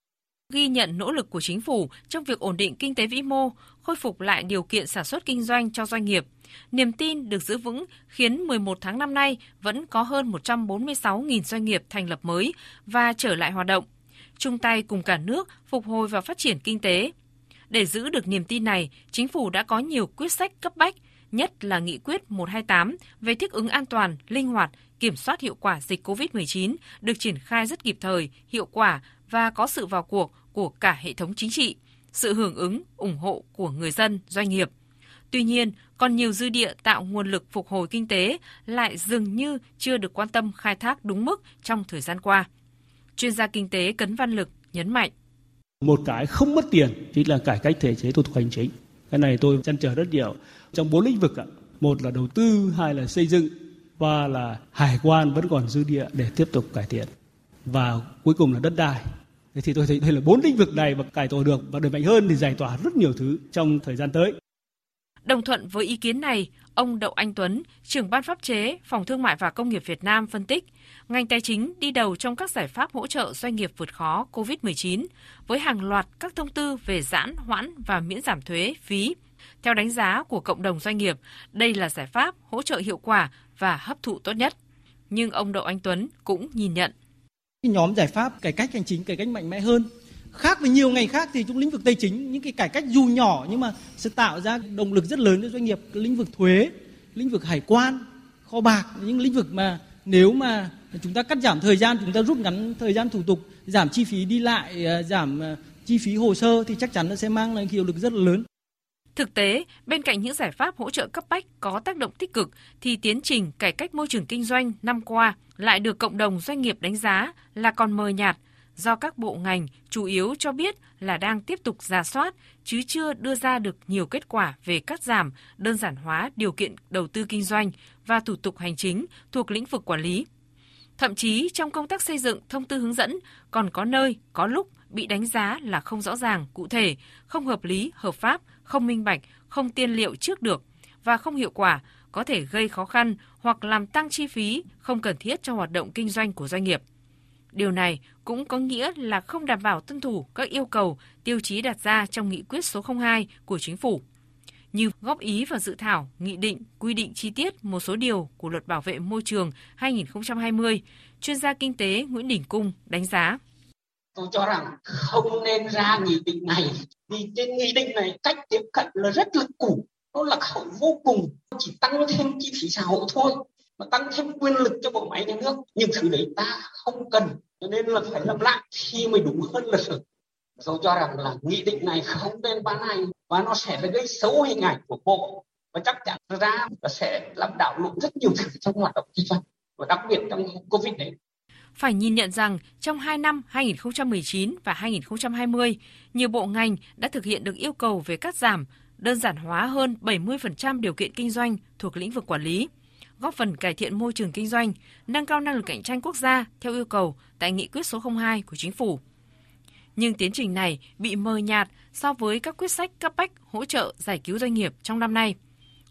Ghi nhận nỗ lực của chính phủ trong việc ổn định kinh tế vĩ mô, khôi phục lại điều kiện sản xuất kinh doanh cho doanh nghiệp. Niềm tin được giữ vững khiến 11 tháng năm nay vẫn có hơn 146.000 doanh nghiệp thành lập mới và trở lại hoạt động. Chung tay cùng cả nước phục hồi và phát triển kinh tế. Để giữ được niềm tin này, chính phủ đã có nhiều quyết sách cấp bách, nhất là nghị quyết 128 về thích ứng an toàn, linh hoạt, kiểm soát hiệu quả dịch COVID-19 được triển khai rất kịp thời, hiệu quả và có sự vào cuộc của cả hệ thống chính trị, sự hưởng ứng, ủng hộ của người dân, doanh nghiệp. Tuy nhiên, còn nhiều dư địa tạo nguồn lực phục hồi kinh tế lại dường như chưa được quan tâm khai thác đúng mức trong thời gian qua. Chuyên gia kinh tế Cấn Văn Lực nhấn mạnh. Một cái không mất tiền chính là cải cách thể chế thủ tục hành chính. Cái này tôi chăn trở rất nhiều. Trong bốn lĩnh vực, một là đầu tư, hai là xây dựng, ba là hải quan vẫn còn dư địa để tiếp tục cải thiện. Và cuối cùng là đất đai. Thế thì tôi thấy đây là bốn lĩnh vực này mà cải tổ được và đẩy mạnh hơn thì giải tỏa rất nhiều thứ trong thời gian tới. Đồng thuận với ý kiến này, ông Đậu Anh Tuấn, trưởng ban pháp chế, Phòng Thương mại và Công nghiệp Việt Nam phân tích, ngành tài chính đi đầu trong các giải pháp hỗ trợ doanh nghiệp vượt khó COVID-19 với hàng loạt các thông tư về giãn, hoãn và miễn giảm thuế, phí. Theo đánh giá của cộng đồng doanh nghiệp, đây là giải pháp hỗ trợ hiệu quả và hấp thụ tốt nhất. Nhưng ông Đậu Anh Tuấn cũng nhìn nhận. Nhóm giải pháp cải cách hành chính, cải cách mạnh mẽ hơn khác với nhiều ngành khác thì trong lĩnh vực tài chính những cái cải cách dù nhỏ nhưng mà sẽ tạo ra động lực rất lớn cho doanh nghiệp lĩnh vực thuế lĩnh vực hải quan kho bạc những lĩnh vực mà nếu mà chúng ta cắt giảm thời gian chúng ta rút ngắn thời gian thủ tục giảm chi phí đi lại ờ, giảm ờ, chi phí hồ sơ thì chắc chắn nó sẽ mang lại hiệu lực rất là lớn. Thực tế, bên cạnh những giải pháp hỗ trợ cấp bách có tác động tích cực thì tiến trình cải cách môi trường kinh doanh năm qua lại được cộng đồng doanh nghiệp đánh giá là còn mờ nhạt do các bộ ngành chủ yếu cho biết là đang tiếp tục ra soát chứ chưa đưa ra được nhiều kết quả về cắt giảm, đơn giản hóa điều kiện đầu tư kinh doanh và thủ tục hành chính thuộc lĩnh vực quản lý. Thậm chí trong công tác xây dựng thông tư hướng dẫn còn có nơi, có lúc bị đánh giá là không rõ ràng, cụ thể, không hợp lý, hợp pháp, không minh bạch, không tiên liệu trước được và không hiệu quả, có thể gây khó khăn hoặc làm tăng chi phí không cần thiết cho hoạt động kinh doanh của doanh nghiệp. Điều này cũng có nghĩa là không đảm bảo tuân thủ các yêu cầu, tiêu chí đặt ra trong nghị quyết số 02 của chính phủ. Như góp ý vào dự thảo, nghị định, quy định chi tiết một số điều của Luật Bảo vệ môi trường 2020, chuyên gia kinh tế Nguyễn Đình Cung đánh giá. Tôi cho rằng không nên ra nghị định này vì trên nghị định này cách tiếp cận là rất là cũ, nó là hậu vô cùng, chỉ tăng thêm chi phí xã hội thôi mà tăng thêm quyền lực cho bộ máy nhà nước. Nhưng thứ đấy ta không cần. Cho nên là phải làm lại. Thì mới đúng hơn là sự tôi cho rằng là nghị định này không nên ban hành và nó sẽ gây xấu hình ảnh của bộ. Và chắc chắn ra là sẽ làm đảo lộn rất nhiều thứ trong hoạt động kinh doanh. Và đặc biệt trong covid này phải nhìn nhận rằng trong 2 năm 2019 và 2020, nhiều bộ ngành đã thực hiện được yêu cầu về cắt giảm, đơn giản hóa hơn 70% điều kiện kinh doanh thuộc lĩnh vực quản lý góp phần cải thiện môi trường kinh doanh, nâng cao năng lực cạnh tranh quốc gia theo yêu cầu tại nghị quyết số 02 của chính phủ. Nhưng tiến trình này bị mờ nhạt so với các quyết sách cấp bách hỗ trợ giải cứu doanh nghiệp trong năm nay.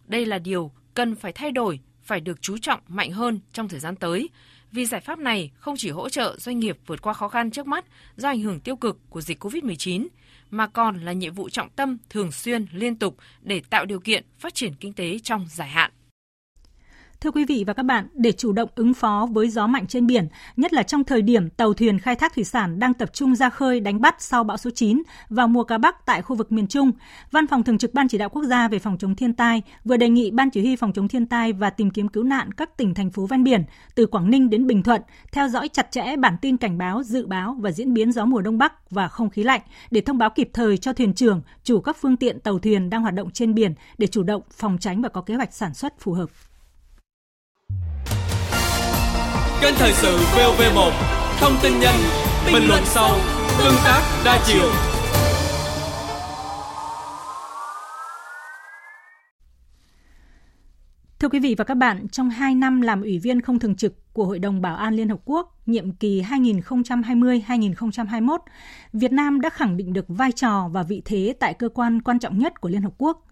Đây là điều cần phải thay đổi, phải được chú trọng mạnh hơn trong thời gian tới, vì giải pháp này không chỉ hỗ trợ doanh nghiệp vượt qua khó khăn trước mắt do ảnh hưởng tiêu cực của dịch COVID-19, mà còn là nhiệm vụ trọng tâm thường xuyên liên tục để tạo điều kiện phát triển kinh tế trong dài hạn. Thưa quý vị và các bạn, để chủ động ứng phó với gió mạnh trên biển, nhất là trong thời điểm tàu thuyền khai thác thủy sản đang tập trung ra khơi đánh bắt sau bão số 9 và mùa cá Bắc tại khu vực miền Trung, Văn phòng Thường trực Ban Chỉ đạo Quốc gia về phòng chống thiên tai vừa đề nghị Ban Chỉ huy phòng chống thiên tai và tìm kiếm cứu nạn các tỉnh thành phố ven biển từ Quảng Ninh đến Bình Thuận theo dõi chặt chẽ bản tin cảnh báo, dự báo và diễn biến gió mùa đông bắc và không khí lạnh để thông báo kịp thời cho thuyền trưởng, chủ các phương tiện tàu thuyền đang hoạt động trên biển để chủ động phòng tránh và có kế hoạch sản xuất phù hợp. Kênh thời sự VOV1 Thông tin nhanh Bình luận sâu Tương tác đa chiều Thưa quý vị và các bạn, trong 2 năm làm ủy viên không thường trực của Hội đồng Bảo an Liên Hợp Quốc, nhiệm kỳ 2020-2021, Việt Nam đã khẳng định được vai trò và vị thế tại cơ quan quan trọng nhất của Liên Hợp Quốc.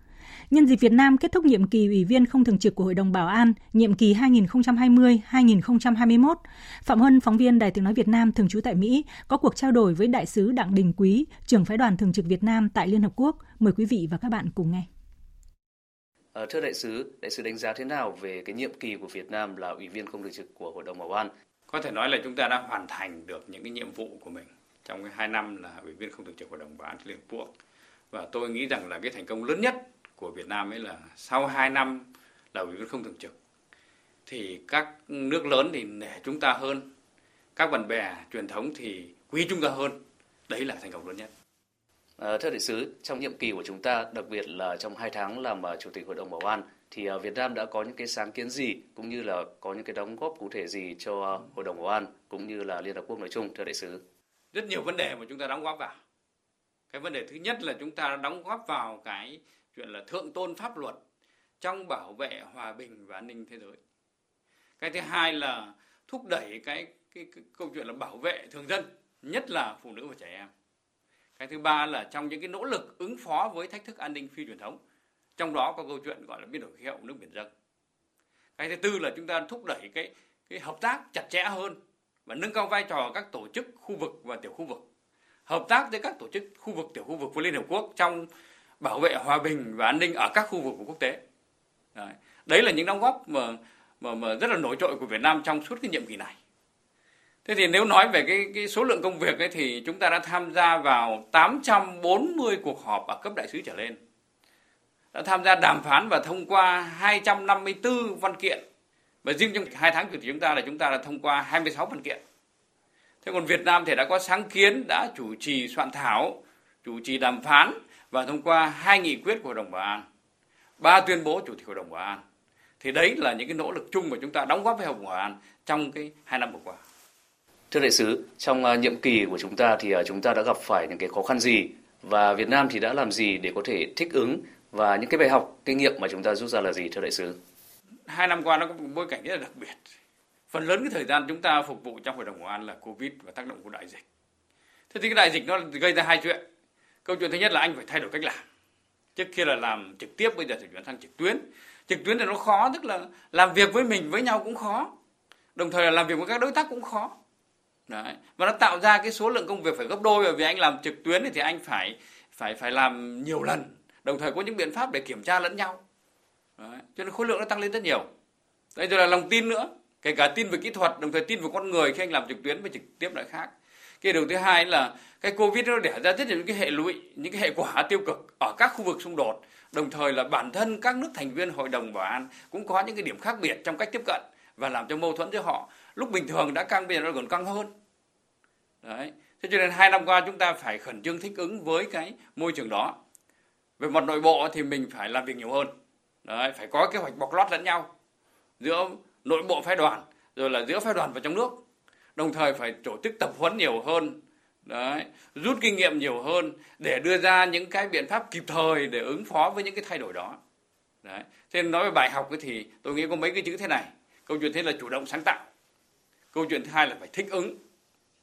Nhân dịp Việt Nam kết thúc nhiệm kỳ Ủy viên không thường trực của Hội đồng Bảo an, nhiệm kỳ 2020-2021, Phạm Huân, phóng viên Đài Tiếng Nói Việt Nam thường trú tại Mỹ, có cuộc trao đổi với Đại sứ Đặng Đình Quý, trưởng phái đoàn thường trực Việt Nam tại Liên Hợp Quốc. Mời quý vị và các bạn cùng nghe. À, thưa đại sứ, đại sứ đánh giá thế nào về cái nhiệm kỳ của Việt Nam là ủy viên không thường trực của Hội đồng Bảo an? Có thể nói là chúng ta đã hoàn thành được những cái nhiệm vụ của mình trong cái hai năm là ủy viên không thường trực Hội đồng Bảo an Liên Hợp Quốc. Và tôi nghĩ rằng là cái thành công lớn nhất của Việt Nam ấy là sau hai năm là ủy viên không thường trực thì các nước lớn thì nể chúng ta hơn, các bạn bè truyền thống thì quý chúng ta hơn. Đấy là thành công lớn nhất. À, thưa đại sứ, trong nhiệm kỳ của chúng ta, đặc biệt là trong hai tháng làm uh, chủ tịch hội đồng bảo an, thì uh, Việt Nam đã có những cái sáng kiến gì cũng như là có những cái đóng góp cụ thể gì cho hội đồng bảo an cũng như là Liên hợp quốc nói chung, thưa đại sứ? Rất nhiều vấn đề mà chúng ta đóng góp vào. Cái vấn đề thứ nhất là chúng ta đóng góp vào cái chuyện là thượng tôn pháp luật trong bảo vệ hòa bình và an ninh thế giới. Cái thứ hai là thúc đẩy cái, cái, cái câu chuyện là bảo vệ thường dân, nhất là phụ nữ và trẻ em. Cái thứ ba là trong những cái nỗ lực ứng phó với thách thức an ninh phi truyền thống trong đó có câu chuyện gọi là biến đổi khí hậu nước biển dâng cái thứ tư là chúng ta thúc đẩy cái cái hợp tác chặt chẽ hơn và nâng cao vai trò các tổ chức khu vực và tiểu khu vực. Hợp tác với các tổ chức khu vực tiểu khu vực của liên hợp quốc trong bảo vệ hòa bình và an ninh ở các khu vực của quốc tế đấy, đấy là những đóng góp mà, mà mà rất là nổi trội của Việt Nam trong suốt cái nhiệm kỳ này Thế thì nếu nói về cái, cái số lượng công việc ấy thì chúng ta đã tham gia vào 840 cuộc họp ở cấp đại sứ trở lên. Đã tham gia đàm phán và thông qua 254 văn kiện. Và riêng trong hai tháng của chúng ta là chúng ta đã thông qua 26 văn kiện. Thế còn Việt Nam thì đã có sáng kiến, đã chủ trì soạn thảo, chủ trì đàm phán và thông qua hai nghị quyết của Hội đồng Bảo an, ba tuyên bố Chủ tịch Hội đồng Bảo an. Thì đấy là những cái nỗ lực chung mà chúng ta đóng góp với Hội đồng Bảo an trong cái hai năm vừa qua. Thưa đại sứ, trong uh, nhiệm kỳ của chúng ta thì uh, chúng ta đã gặp phải những cái khó khăn gì và Việt Nam thì đã làm gì để có thể thích ứng và những cái bài học kinh nghiệm mà chúng ta rút ra là gì thưa đại sứ? Hai năm qua nó có một bối cảnh rất là đặc biệt. Phần lớn cái thời gian chúng ta phục vụ trong hội đồng bảo an là Covid và tác động của đại dịch. Thế thì cái đại dịch nó gây ra hai chuyện. Câu chuyện thứ nhất là anh phải thay đổi cách làm. Trước kia là làm trực tiếp, bây giờ thì chuyển sang trực tuyến. Trực tuyến thì nó khó, tức là làm việc với mình với nhau cũng khó. Đồng thời là làm việc với các đối tác cũng khó Đấy. Và nó tạo ra cái số lượng công việc phải gấp đôi bởi vì anh làm trực tuyến thì anh phải phải phải làm nhiều lần, đồng thời có những biện pháp để kiểm tra lẫn nhau. Đấy. Cho nên khối lượng nó tăng lên rất nhiều. Đây rồi là lòng tin nữa, kể cả tin về kỹ thuật, đồng thời tin về con người khi anh làm trực tuyến với trực tiếp lại khác. Cái điều thứ hai là cái Covid nó đẻ ra rất nhiều những cái hệ lụy, những cái hệ quả tiêu cực ở các khu vực xung đột. Đồng thời là bản thân các nước thành viên Hội đồng Bảo an cũng có những cái điểm khác biệt trong cách tiếp cận và làm cho mâu thuẫn giữa họ. Lúc bình thường đã căng bây giờ nó còn căng hơn. Đấy. Thế cho nên hai năm qua chúng ta phải khẩn trương thích ứng với cái môi trường đó. Về mặt nội bộ thì mình phải làm việc nhiều hơn. Đấy phải có kế hoạch bọc lót lẫn nhau giữa nội bộ phái đoàn rồi là giữa phái đoàn và trong nước đồng thời phải tổ chức tập huấn nhiều hơn, đấy, rút kinh nghiệm nhiều hơn để đưa ra những cái biện pháp kịp thời để ứng phó với những cái thay đổi đó. Đấy, thế nên nói về bài học thì tôi nghĩ có mấy cái chữ thế này. Câu chuyện thế là chủ động sáng tạo. Câu chuyện thứ hai là phải thích ứng.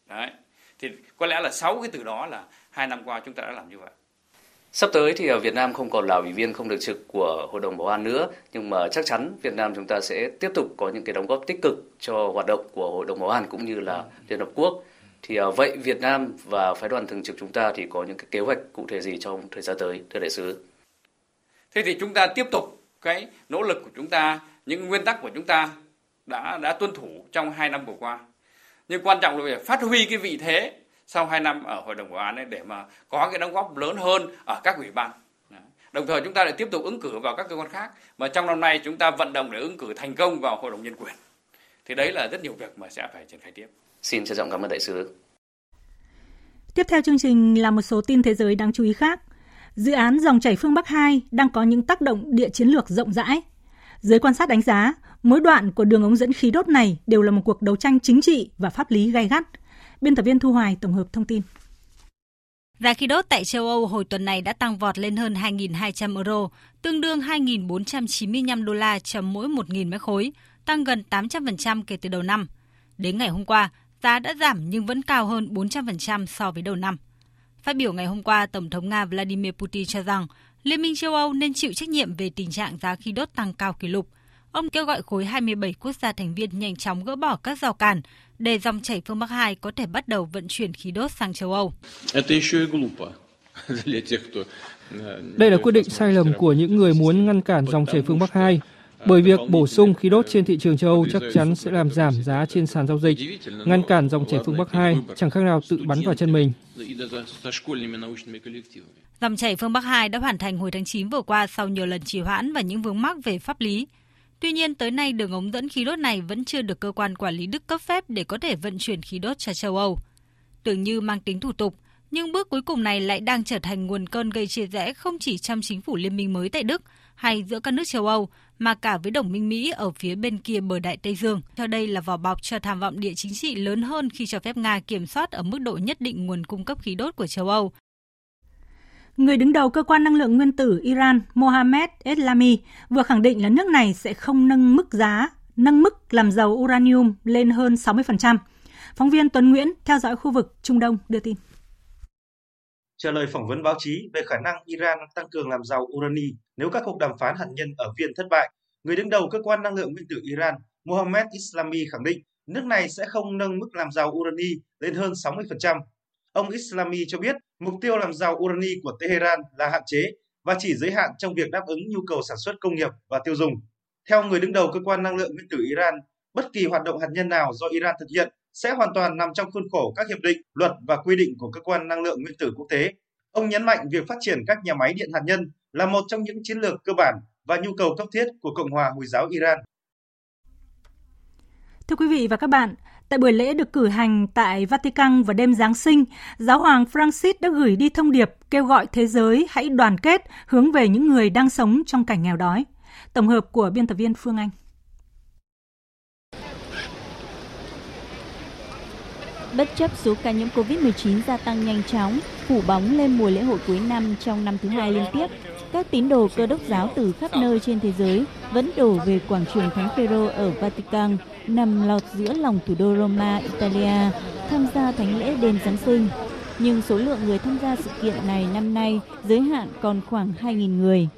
Đấy, thì có lẽ là sáu cái từ đó là hai năm qua chúng ta đã làm như vậy. Sắp tới thì ở Việt Nam không còn là ủy viên không được trực của Hội đồng Bảo an nữa, nhưng mà chắc chắn Việt Nam chúng ta sẽ tiếp tục có những cái đóng góp tích cực cho hoạt động của Hội đồng Bảo an cũng như là Liên Hợp Quốc. Thì à, vậy Việt Nam và phái đoàn thường trực chúng ta thì có những cái kế hoạch cụ thể gì trong thời gian tới, thưa đại sứ? Thế thì chúng ta tiếp tục cái nỗ lực của chúng ta, những nguyên tắc của chúng ta đã đã tuân thủ trong hai năm vừa qua nhưng quan trọng là phải phát huy cái vị thế sau 2 năm ở hội đồng bảo an ấy để mà có cái đóng góp lớn hơn ở các ủy ban. Đồng thời chúng ta lại tiếp tục ứng cử vào các cơ quan khác mà trong năm nay chúng ta vận động để ứng cử thành công vào hội đồng nhân quyền. Thì đấy là rất nhiều việc mà sẽ phải triển khai tiếp. Xin trân trọng cảm ơn đại sứ. Tiếp theo chương trình là một số tin thế giới đáng chú ý khác. Dự án dòng chảy phương Bắc 2 đang có những tác động địa chiến lược rộng rãi. Giới quan sát đánh giá, mỗi đoạn của đường ống dẫn khí đốt này đều là một cuộc đấu tranh chính trị và pháp lý gay gắt. Biên tập viên Thu Hoài tổng hợp thông tin. Giá khí đốt tại châu Âu hồi tuần này đã tăng vọt lên hơn 2.200 euro, tương đương 2.495 đô la cho mỗi 1.000 mét khối, tăng gần 800% kể từ đầu năm. Đến ngày hôm qua, giá đã giảm nhưng vẫn cao hơn 400% so với đầu năm. Phát biểu ngày hôm qua, Tổng thống Nga Vladimir Putin cho rằng Liên minh châu Âu nên chịu trách nhiệm về tình trạng giá khí đốt tăng cao kỷ lục. Ông kêu gọi khối 27 quốc gia thành viên nhanh chóng gỡ bỏ các rào cản để dòng chảy phương Bắc 2 có thể bắt đầu vận chuyển khí đốt sang châu Âu. Đây là quyết định sai lầm của những người muốn ngăn cản dòng chảy phương Bắc 2 bởi việc bổ sung khí đốt trên thị trường châu Âu chắc chắn sẽ làm giảm giá trên sàn giao dịch. Ngăn cản dòng chảy phương Bắc 2 chẳng khác nào tự bắn vào chân mình. Dòng chảy phương Bắc 2 đã hoàn thành hồi tháng 9 vừa qua sau nhiều lần trì hoãn và những vướng mắc về pháp lý. Tuy nhiên, tới nay đường ống dẫn khí đốt này vẫn chưa được cơ quan quản lý Đức cấp phép để có thể vận chuyển khí đốt cho châu Âu. Tưởng như mang tính thủ tục, nhưng bước cuối cùng này lại đang trở thành nguồn cơn gây chia rẽ không chỉ trong chính phủ liên minh mới tại Đức hay giữa các nước châu Âu, mà cả với đồng minh Mỹ ở phía bên kia bờ Đại Tây Dương. Cho đây là vỏ bọc cho tham vọng địa chính trị lớn hơn khi cho phép Nga kiểm soát ở mức độ nhất định nguồn cung cấp khí đốt của châu Âu. Người đứng đầu cơ quan năng lượng nguyên tử Iran Mohammed Eslami vừa khẳng định là nước này sẽ không nâng mức giá, nâng mức làm giàu uranium lên hơn 60%. Phóng viên Tuấn Nguyễn theo dõi khu vực Trung Đông đưa tin. Trả lời phỏng vấn báo chí về khả năng Iran tăng cường làm giàu urani nếu các cuộc đàm phán hạt nhân ở Viên thất bại, người đứng đầu cơ quan năng lượng nguyên tử Iran Mohammed Islami khẳng định nước này sẽ không nâng mức làm giàu urani lên hơn 60%. Ông Islami cho biết mục tiêu làm giàu urani của Tehran là hạn chế và chỉ giới hạn trong việc đáp ứng nhu cầu sản xuất công nghiệp và tiêu dùng. Theo người đứng đầu cơ quan năng lượng nguyên tử Iran, bất kỳ hoạt động hạt nhân nào do Iran thực hiện sẽ hoàn toàn nằm trong khuôn khổ các hiệp định, luật và quy định của cơ quan năng lượng nguyên tử quốc tế. Ông nhấn mạnh việc phát triển các nhà máy điện hạt nhân là một trong những chiến lược cơ bản và nhu cầu cấp thiết của Cộng hòa Hồi giáo Iran. Thưa quý vị và các bạn, tại buổi lễ được cử hành tại Vatican vào đêm Giáng sinh, Giáo hoàng Francis đã gửi đi thông điệp kêu gọi thế giới hãy đoàn kết hướng về những người đang sống trong cảnh nghèo đói. Tổng hợp của biên tập viên Phương Anh. Bất chấp số ca nhiễm COVID-19 gia tăng nhanh chóng, phủ bóng lên mùa lễ hội cuối năm trong năm thứ hai liên tiếp, các tín đồ cơ đốc giáo từ khắp nơi trên thế giới vẫn đổ về quảng trường Thánh Phaero ở Vatican, nằm lọt giữa lòng thủ đô Roma, Italia, tham gia thánh lễ đêm Giáng sinh. Nhưng số lượng người tham gia sự kiện này năm nay giới hạn còn khoảng 2.000 người.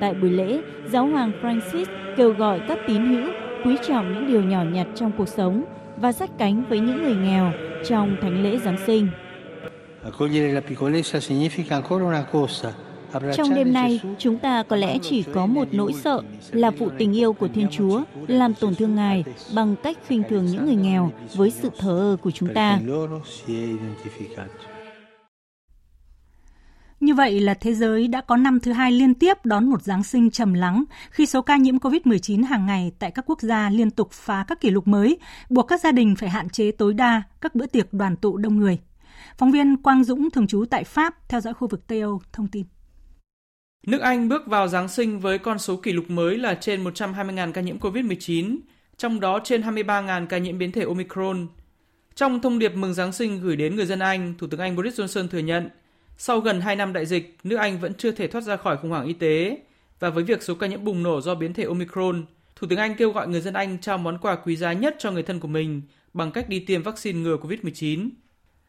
Tại buổi lễ, Giáo hoàng Francis kêu gọi các tín hữu quý trọng những điều nhỏ nhặt trong cuộc sống và sát cánh với những người nghèo trong thánh lễ Giáng sinh. Trong đêm nay, chúng ta có lẽ chỉ có một nỗi sợ là vụ tình yêu của Thiên Chúa làm tổn thương Ngài bằng cách khinh thường những người nghèo với sự thờ ơ của chúng ta. Như vậy là thế giới đã có năm thứ hai liên tiếp đón một Giáng sinh trầm lắng khi số ca nhiễm COVID-19 hàng ngày tại các quốc gia liên tục phá các kỷ lục mới, buộc các gia đình phải hạn chế tối đa các bữa tiệc đoàn tụ đông người. Phóng viên Quang Dũng thường trú tại Pháp theo dõi khu vực Tây Âu thông tin. Nước Anh bước vào Giáng sinh với con số kỷ lục mới là trên 120.000 ca nhiễm COVID-19, trong đó trên 23.000 ca nhiễm biến thể Omicron. Trong thông điệp mừng Giáng sinh gửi đến người dân Anh, Thủ tướng Anh Boris Johnson thừa nhận sau gần 2 năm đại dịch, nước Anh vẫn chưa thể thoát ra khỏi khủng hoảng y tế và với việc số ca nhiễm bùng nổ do biến thể Omicron, Thủ tướng Anh kêu gọi người dân Anh trao món quà quý giá nhất cho người thân của mình bằng cách đi tiêm vaccine ngừa COVID-19.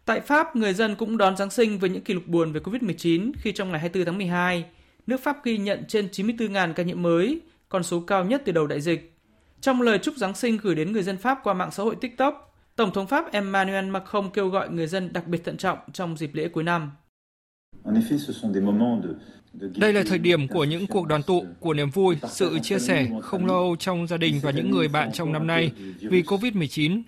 Tại Pháp, người dân cũng đón Giáng sinh với những kỷ lục buồn về COVID-19 khi trong ngày 24 tháng 12, nước Pháp ghi nhận trên 94.000 ca nhiễm mới, con số cao nhất từ đầu đại dịch. Trong lời chúc Giáng sinh gửi đến người dân Pháp qua mạng xã hội TikTok, Tổng thống Pháp Emmanuel Macron kêu gọi người dân đặc biệt thận trọng trong dịp lễ cuối năm. Đây là thời điểm của những cuộc đoàn tụ, của niềm vui, sự chia sẻ, không lo âu trong gia đình và những người bạn trong năm nay. Vì COVID-19,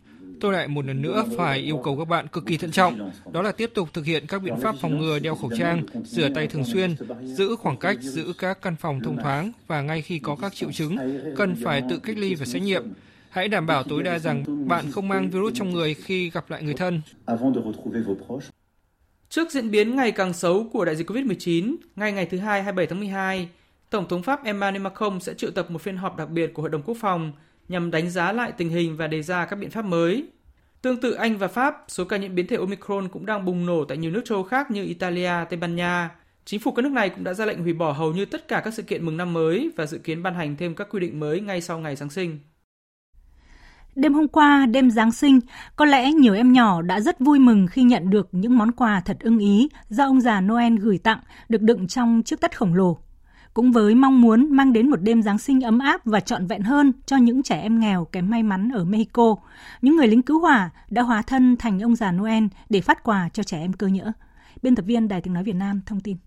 tôi lại một lần nữa phải yêu cầu các bạn cực kỳ thận trọng, đó là tiếp tục thực hiện các biện pháp phòng ngừa đeo khẩu trang, rửa tay thường xuyên, giữ khoảng cách, giữ các căn phòng thông thoáng và ngay khi có các triệu chứng, cần phải tự cách ly và xét nghiệm. Hãy đảm bảo tối đa rằng bạn không mang virus trong người khi gặp lại người thân. Trước diễn biến ngày càng xấu của đại dịch COVID-19, ngay ngày thứ Hai 27 tháng 12, Tổng thống Pháp Emmanuel Macron sẽ triệu tập một phiên họp đặc biệt của Hội đồng Quốc phòng nhằm đánh giá lại tình hình và đề ra các biện pháp mới. Tương tự Anh và Pháp, số ca nhiễm biến thể Omicron cũng đang bùng nổ tại nhiều nước châu khác như Italia, Tây Ban Nha. Chính phủ các nước này cũng đã ra lệnh hủy bỏ hầu như tất cả các sự kiện mừng năm mới và dự kiến ban hành thêm các quy định mới ngay sau ngày Giáng sinh. Đêm hôm qua, đêm Giáng sinh, có lẽ nhiều em nhỏ đã rất vui mừng khi nhận được những món quà thật ưng ý do ông già Noel gửi tặng được đựng trong chiếc tất khổng lồ. Cũng với mong muốn mang đến một đêm Giáng sinh ấm áp và trọn vẹn hơn cho những trẻ em nghèo kém may mắn ở Mexico, những người lính cứu hỏa đã hóa thân thành ông già Noel để phát quà cho trẻ em cơ nhỡ. Biên tập viên Đài tiếng nói Việt Nam thông tin.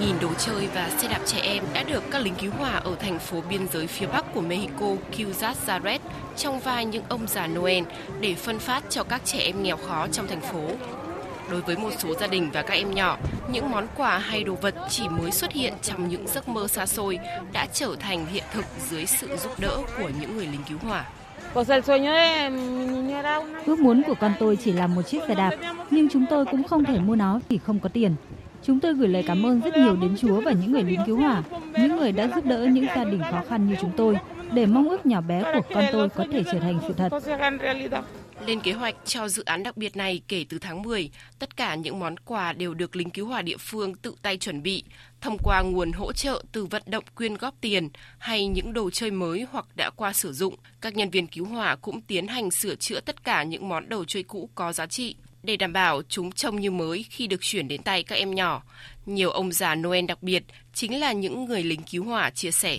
Hơn 50.000 đồ chơi và xe đạp trẻ em đã được các lính cứu hỏa ở thành phố biên giới phía bắc của Mexico Ciudad Juarez trong vai những ông già Noel để phân phát cho các trẻ em nghèo khó trong thành phố. Đối với một số gia đình và các em nhỏ, những món quà hay đồ vật chỉ mới xuất hiện trong những giấc mơ xa xôi đã trở thành hiện thực dưới sự giúp đỡ của những người lính cứu hỏa. Ước muốn của con tôi chỉ là một chiếc xe đạp, nhưng chúng tôi cũng không thể mua nó vì không có tiền. Chúng tôi gửi lời cảm ơn rất nhiều đến Chúa và những người lính cứu hỏa, những người đã giúp đỡ những gia đình khó khăn như chúng tôi, để mong ước nhỏ bé của con tôi có thể trở thành sự thật. Lên kế hoạch cho dự án đặc biệt này kể từ tháng 10, tất cả những món quà đều được lính cứu hỏa địa phương tự tay chuẩn bị, thông qua nguồn hỗ trợ từ vận động quyên góp tiền hay những đồ chơi mới hoặc đã qua sử dụng. Các nhân viên cứu hỏa cũng tiến hành sửa chữa tất cả những món đồ chơi cũ có giá trị để đảm bảo chúng trông như mới khi được chuyển đến tay các em nhỏ. Nhiều ông già Noel đặc biệt chính là những người lính cứu hỏa chia sẻ.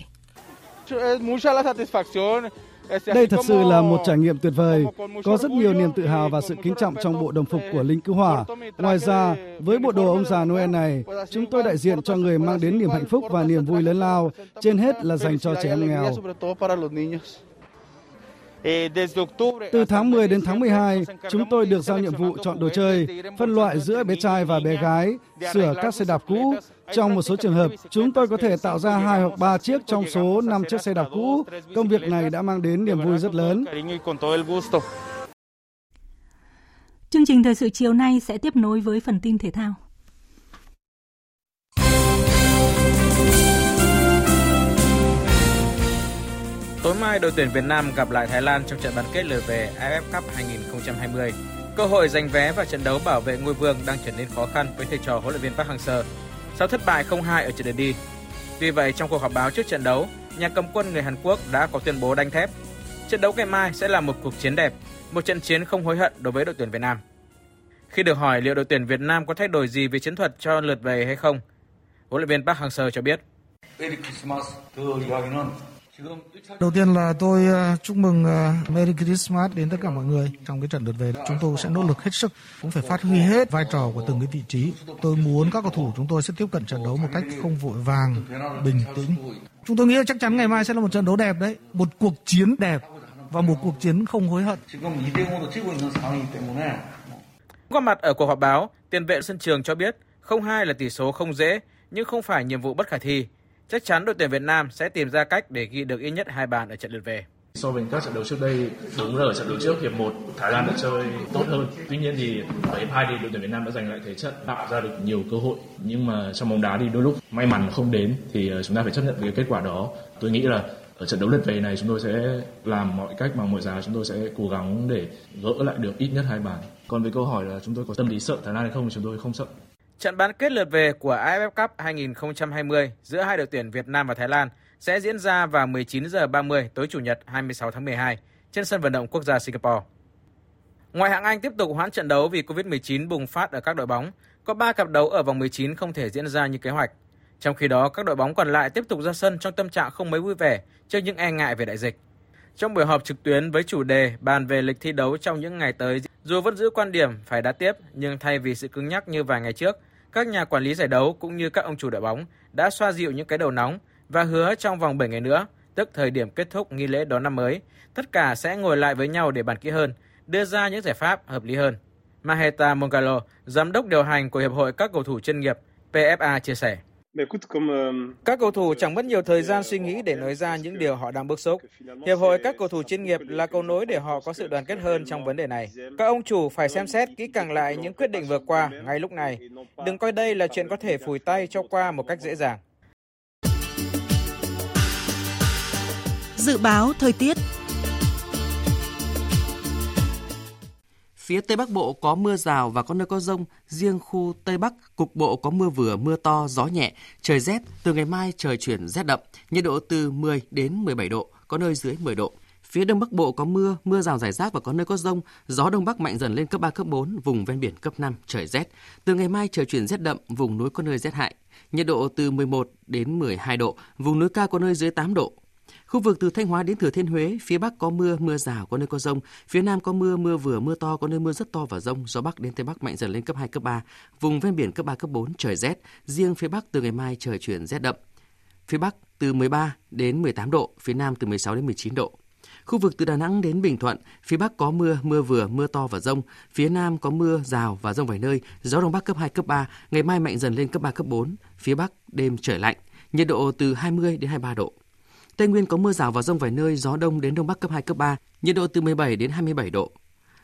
Đây thật sự là một trải nghiệm tuyệt vời. Có rất nhiều niềm tự hào và sự kính trọng trong bộ đồng phục của lính cứu hỏa. Ngoài ra, với bộ đồ ông già Noel này, chúng tôi đại diện cho người mang đến niềm hạnh phúc và niềm vui lớn lao, trên hết là dành cho trẻ em nghèo. Từ tháng 10 đến tháng 12, chúng tôi được giao nhiệm vụ chọn đồ chơi, phân loại giữa bé trai và bé gái, sửa các xe đạp cũ. Trong một số trường hợp, chúng tôi có thể tạo ra hai hoặc ba chiếc trong số 5 chiếc xe đạp cũ. Công việc này đã mang đến niềm vui rất lớn. Chương trình thời sự chiều nay sẽ tiếp nối với phần tin thể thao. Tối mai, đội tuyển Việt Nam gặp lại Thái Lan trong trận bán kết lượt về AFF Cup 2020. Cơ hội giành vé và trận đấu bảo vệ ngôi vương đang trở nên khó khăn với thầy trò huấn luyện viên Park Hang-seo sau thất bại 0-2 ở trận lượt đi. Tuy vậy, trong cuộc họp báo trước trận đấu, nhà cầm quân người Hàn Quốc đã có tuyên bố đanh thép. Trận đấu ngày mai sẽ là một cuộc chiến đẹp, một trận chiến không hối hận đối với đội tuyển Việt Nam. Khi được hỏi liệu đội tuyển Việt Nam có thay đổi gì về chiến thuật cho lượt về hay không, huấn luyện viên Park Hang-seo cho biết. Đầu tiên là tôi ờ, chúc mừng ờ, Merry Christmas đến tất cả mọi người trong cái trận lượt về. Chúng tôi sẽ nỗ lực hết sức, cũng phải phát huy hết vai trò của từng cái vị trí. Tôi muốn các cầu thủ chúng tôi sẽ tiếp cận trận đấu một cách không vội vàng, bình tĩnh. Chúng tôi nghĩ chắc chắn ngày mai sẽ là một trận đấu đẹp đấy, một cuộc chiến đẹp và một cuộc chiến không hối hận. Có mặt ở cuộc họp báo, tiền vệ sân trường cho biết 0-2 là tỷ số không dễ nhưng không phải nhiệm vụ bất khả thi. Chắc chắn đội tuyển Việt Nam sẽ tìm ra cách để ghi được ít nhất hai bàn ở trận lượt về. So với các trận đấu trước đây, đúng là ở trận đấu trước hiệp 1 Thái Lan đã chơi tốt hơn. Tuy nhiên thì ở hiệp 2 thì đội tuyển Việt Nam đã giành lại thế trận, tạo ra được nhiều cơ hội. Nhưng mà trong bóng đá thì đôi lúc may mắn không đến thì ờ, chúng ta phải chấp nhận với kết quả đó. Tôi nghĩ là ở trận đấu lượt về này chúng tôi sẽ làm mọi cách bằng mọi giá chúng tôi sẽ cố gắng để gỡ lại được ít nhất hai bàn. Còn với câu hỏi là chúng tôi có tâm lý sợ Thái Lan hay không thì chúng tôi không sợ. Trận bán kết lượt về của AFF Cup 2020 giữa hai đội tuyển Việt Nam và Thái Lan sẽ diễn ra vào 19 giờ 30 tối Chủ nhật 26 tháng 12 trên sân vận động quốc gia Singapore. Ngoài hạng Anh tiếp tục hoãn trận đấu vì Covid-19 bùng phát ở các đội bóng, có 3 cặp đấu ở vòng 19 không thể diễn ra như kế hoạch. Trong khi đó, các đội bóng còn lại tiếp tục ra sân trong tâm trạng không mấy vui vẻ trước những e ngại về đại dịch. Trong buổi họp trực tuyến với chủ đề bàn về lịch thi đấu trong những ngày tới, dù vẫn giữ quan điểm phải đá tiếp, nhưng thay vì sự cứng nhắc như vài ngày trước, các nhà quản lý giải đấu cũng như các ông chủ đội bóng đã xoa dịu những cái đầu nóng và hứa trong vòng 7 ngày nữa, tức thời điểm kết thúc nghi lễ đón năm mới, tất cả sẽ ngồi lại với nhau để bàn kỹ hơn, đưa ra những giải pháp hợp lý hơn. Maheta Mongalo, giám đốc điều hành của Hiệp hội các cầu thủ chuyên nghiệp PFA chia sẻ. Các cầu thủ chẳng mất nhiều thời gian suy nghĩ để nói ra những điều họ đang bức xúc. Hiệp hội các cầu thủ chuyên nghiệp là cầu nối để họ có sự đoàn kết hơn trong vấn đề này. Các ông chủ phải xem xét kỹ càng lại những quyết định vừa qua ngay lúc này. Đừng coi đây là chuyện có thể phủi tay cho qua một cách dễ dàng. Dự báo thời tiết phía Tây Bắc Bộ có mưa rào và có nơi có rông, riêng khu Tây Bắc cục bộ có mưa vừa, mưa to, gió nhẹ, trời rét, từ ngày mai trời chuyển rét đậm, nhiệt độ từ 10 đến 17 độ, có nơi dưới 10 độ. Phía Đông Bắc Bộ có mưa, mưa rào rải rác và có nơi có rông, gió Đông Bắc mạnh dần lên cấp 3, cấp 4, vùng ven biển cấp 5, trời rét. Từ ngày mai trời chuyển rét đậm, vùng núi có nơi rét hại. Nhiệt độ từ 11 đến 12 độ, vùng núi cao có nơi dưới 8 độ. Khu vực từ Thanh Hóa đến Thừa Thiên Huế, phía Bắc có mưa, mưa rào, có nơi có rông. Phía Nam có mưa, mưa vừa, mưa to, có nơi mưa rất to và rông. Gió Bắc đến Tây Bắc mạnh dần lên cấp 2, cấp 3. Vùng ven biển cấp 3, cấp 4, trời rét. Riêng phía Bắc từ ngày mai trời chuyển rét đậm. Phía Bắc từ 13 đến 18 độ, phía Nam từ 16 đến 19 độ. Khu vực từ Đà Nẵng đến Bình Thuận, phía Bắc có mưa, mưa vừa, mưa to và rông. Phía Nam có mưa, rào và rông vài nơi. Gió Đông Bắc cấp 2, cấp 3. Ngày mai mạnh dần lên cấp 3, cấp 4. Phía Bắc đêm trời lạnh. Nhiệt độ từ 20 đến 23 độ. Tây Nguyên có mưa rào và rông vài nơi, gió đông đến đông bắc cấp 2, cấp 3, nhiệt độ từ 17 đến 27 độ.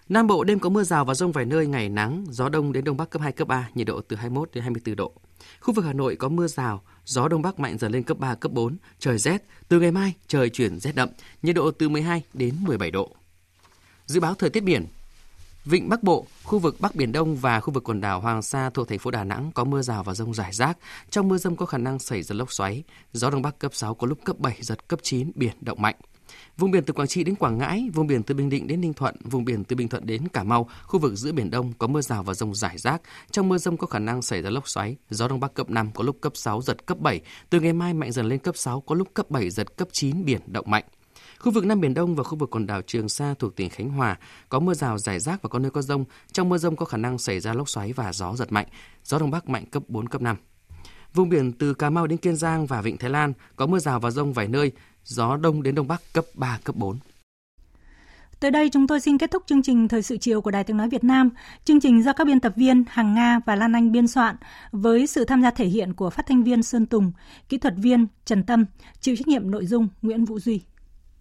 Nam Bộ đêm có mưa rào và rông vài nơi, ngày nắng, gió đông đến đông bắc cấp 2, cấp 3, nhiệt độ từ 21 đến 24 độ. Khu vực Hà Nội có mưa rào, gió đông bắc mạnh dần lên cấp 3, cấp 4, trời rét. Từ ngày mai, trời chuyển rét đậm, nhiệt độ từ 12 đến 17 độ. Dự báo thời tiết biển, Vịnh Bắc Bộ, khu vực Bắc Biển Đông và khu vực quần đảo Hoàng Sa thuộc thành phố Đà Nẵng có mưa rào và rông rải rác. Trong mưa rông có khả năng xảy ra lốc xoáy. Gió Đông Bắc cấp 6 có lúc cấp 7, giật cấp 9, biển động mạnh. Vùng biển từ Quảng Trị đến Quảng Ngãi, vùng biển từ Bình Định đến Ninh Thuận, vùng biển từ Bình Thuận đến Cà Mau, khu vực giữa Biển Đông có mưa rào và rông rải rác. Trong mưa rông có khả năng xảy ra lốc xoáy, gió Đông Bắc cấp 5 có lúc cấp 6, giật cấp 7. Từ ngày mai mạnh dần lên cấp 6, có lúc cấp 7, giật cấp 9, biển động mạnh. Khu vực Nam Biển Đông và khu vực quần đảo Trường Sa thuộc tỉnh Khánh Hòa có mưa rào rải rác và có nơi có rông. Trong mưa rông có khả năng xảy ra lốc xoáy và gió giật mạnh. Gió Đông Bắc mạnh cấp 4, cấp 5. Vùng biển từ Cà Mau đến Kiên Giang và Vịnh Thái Lan có mưa rào và rông vài nơi. Gió Đông đến Đông Bắc cấp 3, cấp 4. Tới đây chúng tôi xin kết thúc chương trình Thời sự chiều của Đài Tiếng Nói Việt Nam. Chương trình do các biên tập viên Hằng Nga và Lan Anh biên soạn với sự tham gia thể hiện của phát thanh viên Sơn Tùng, kỹ thuật viên Trần Tâm, chịu trách nhiệm nội dung Nguyễn Vũ Duy.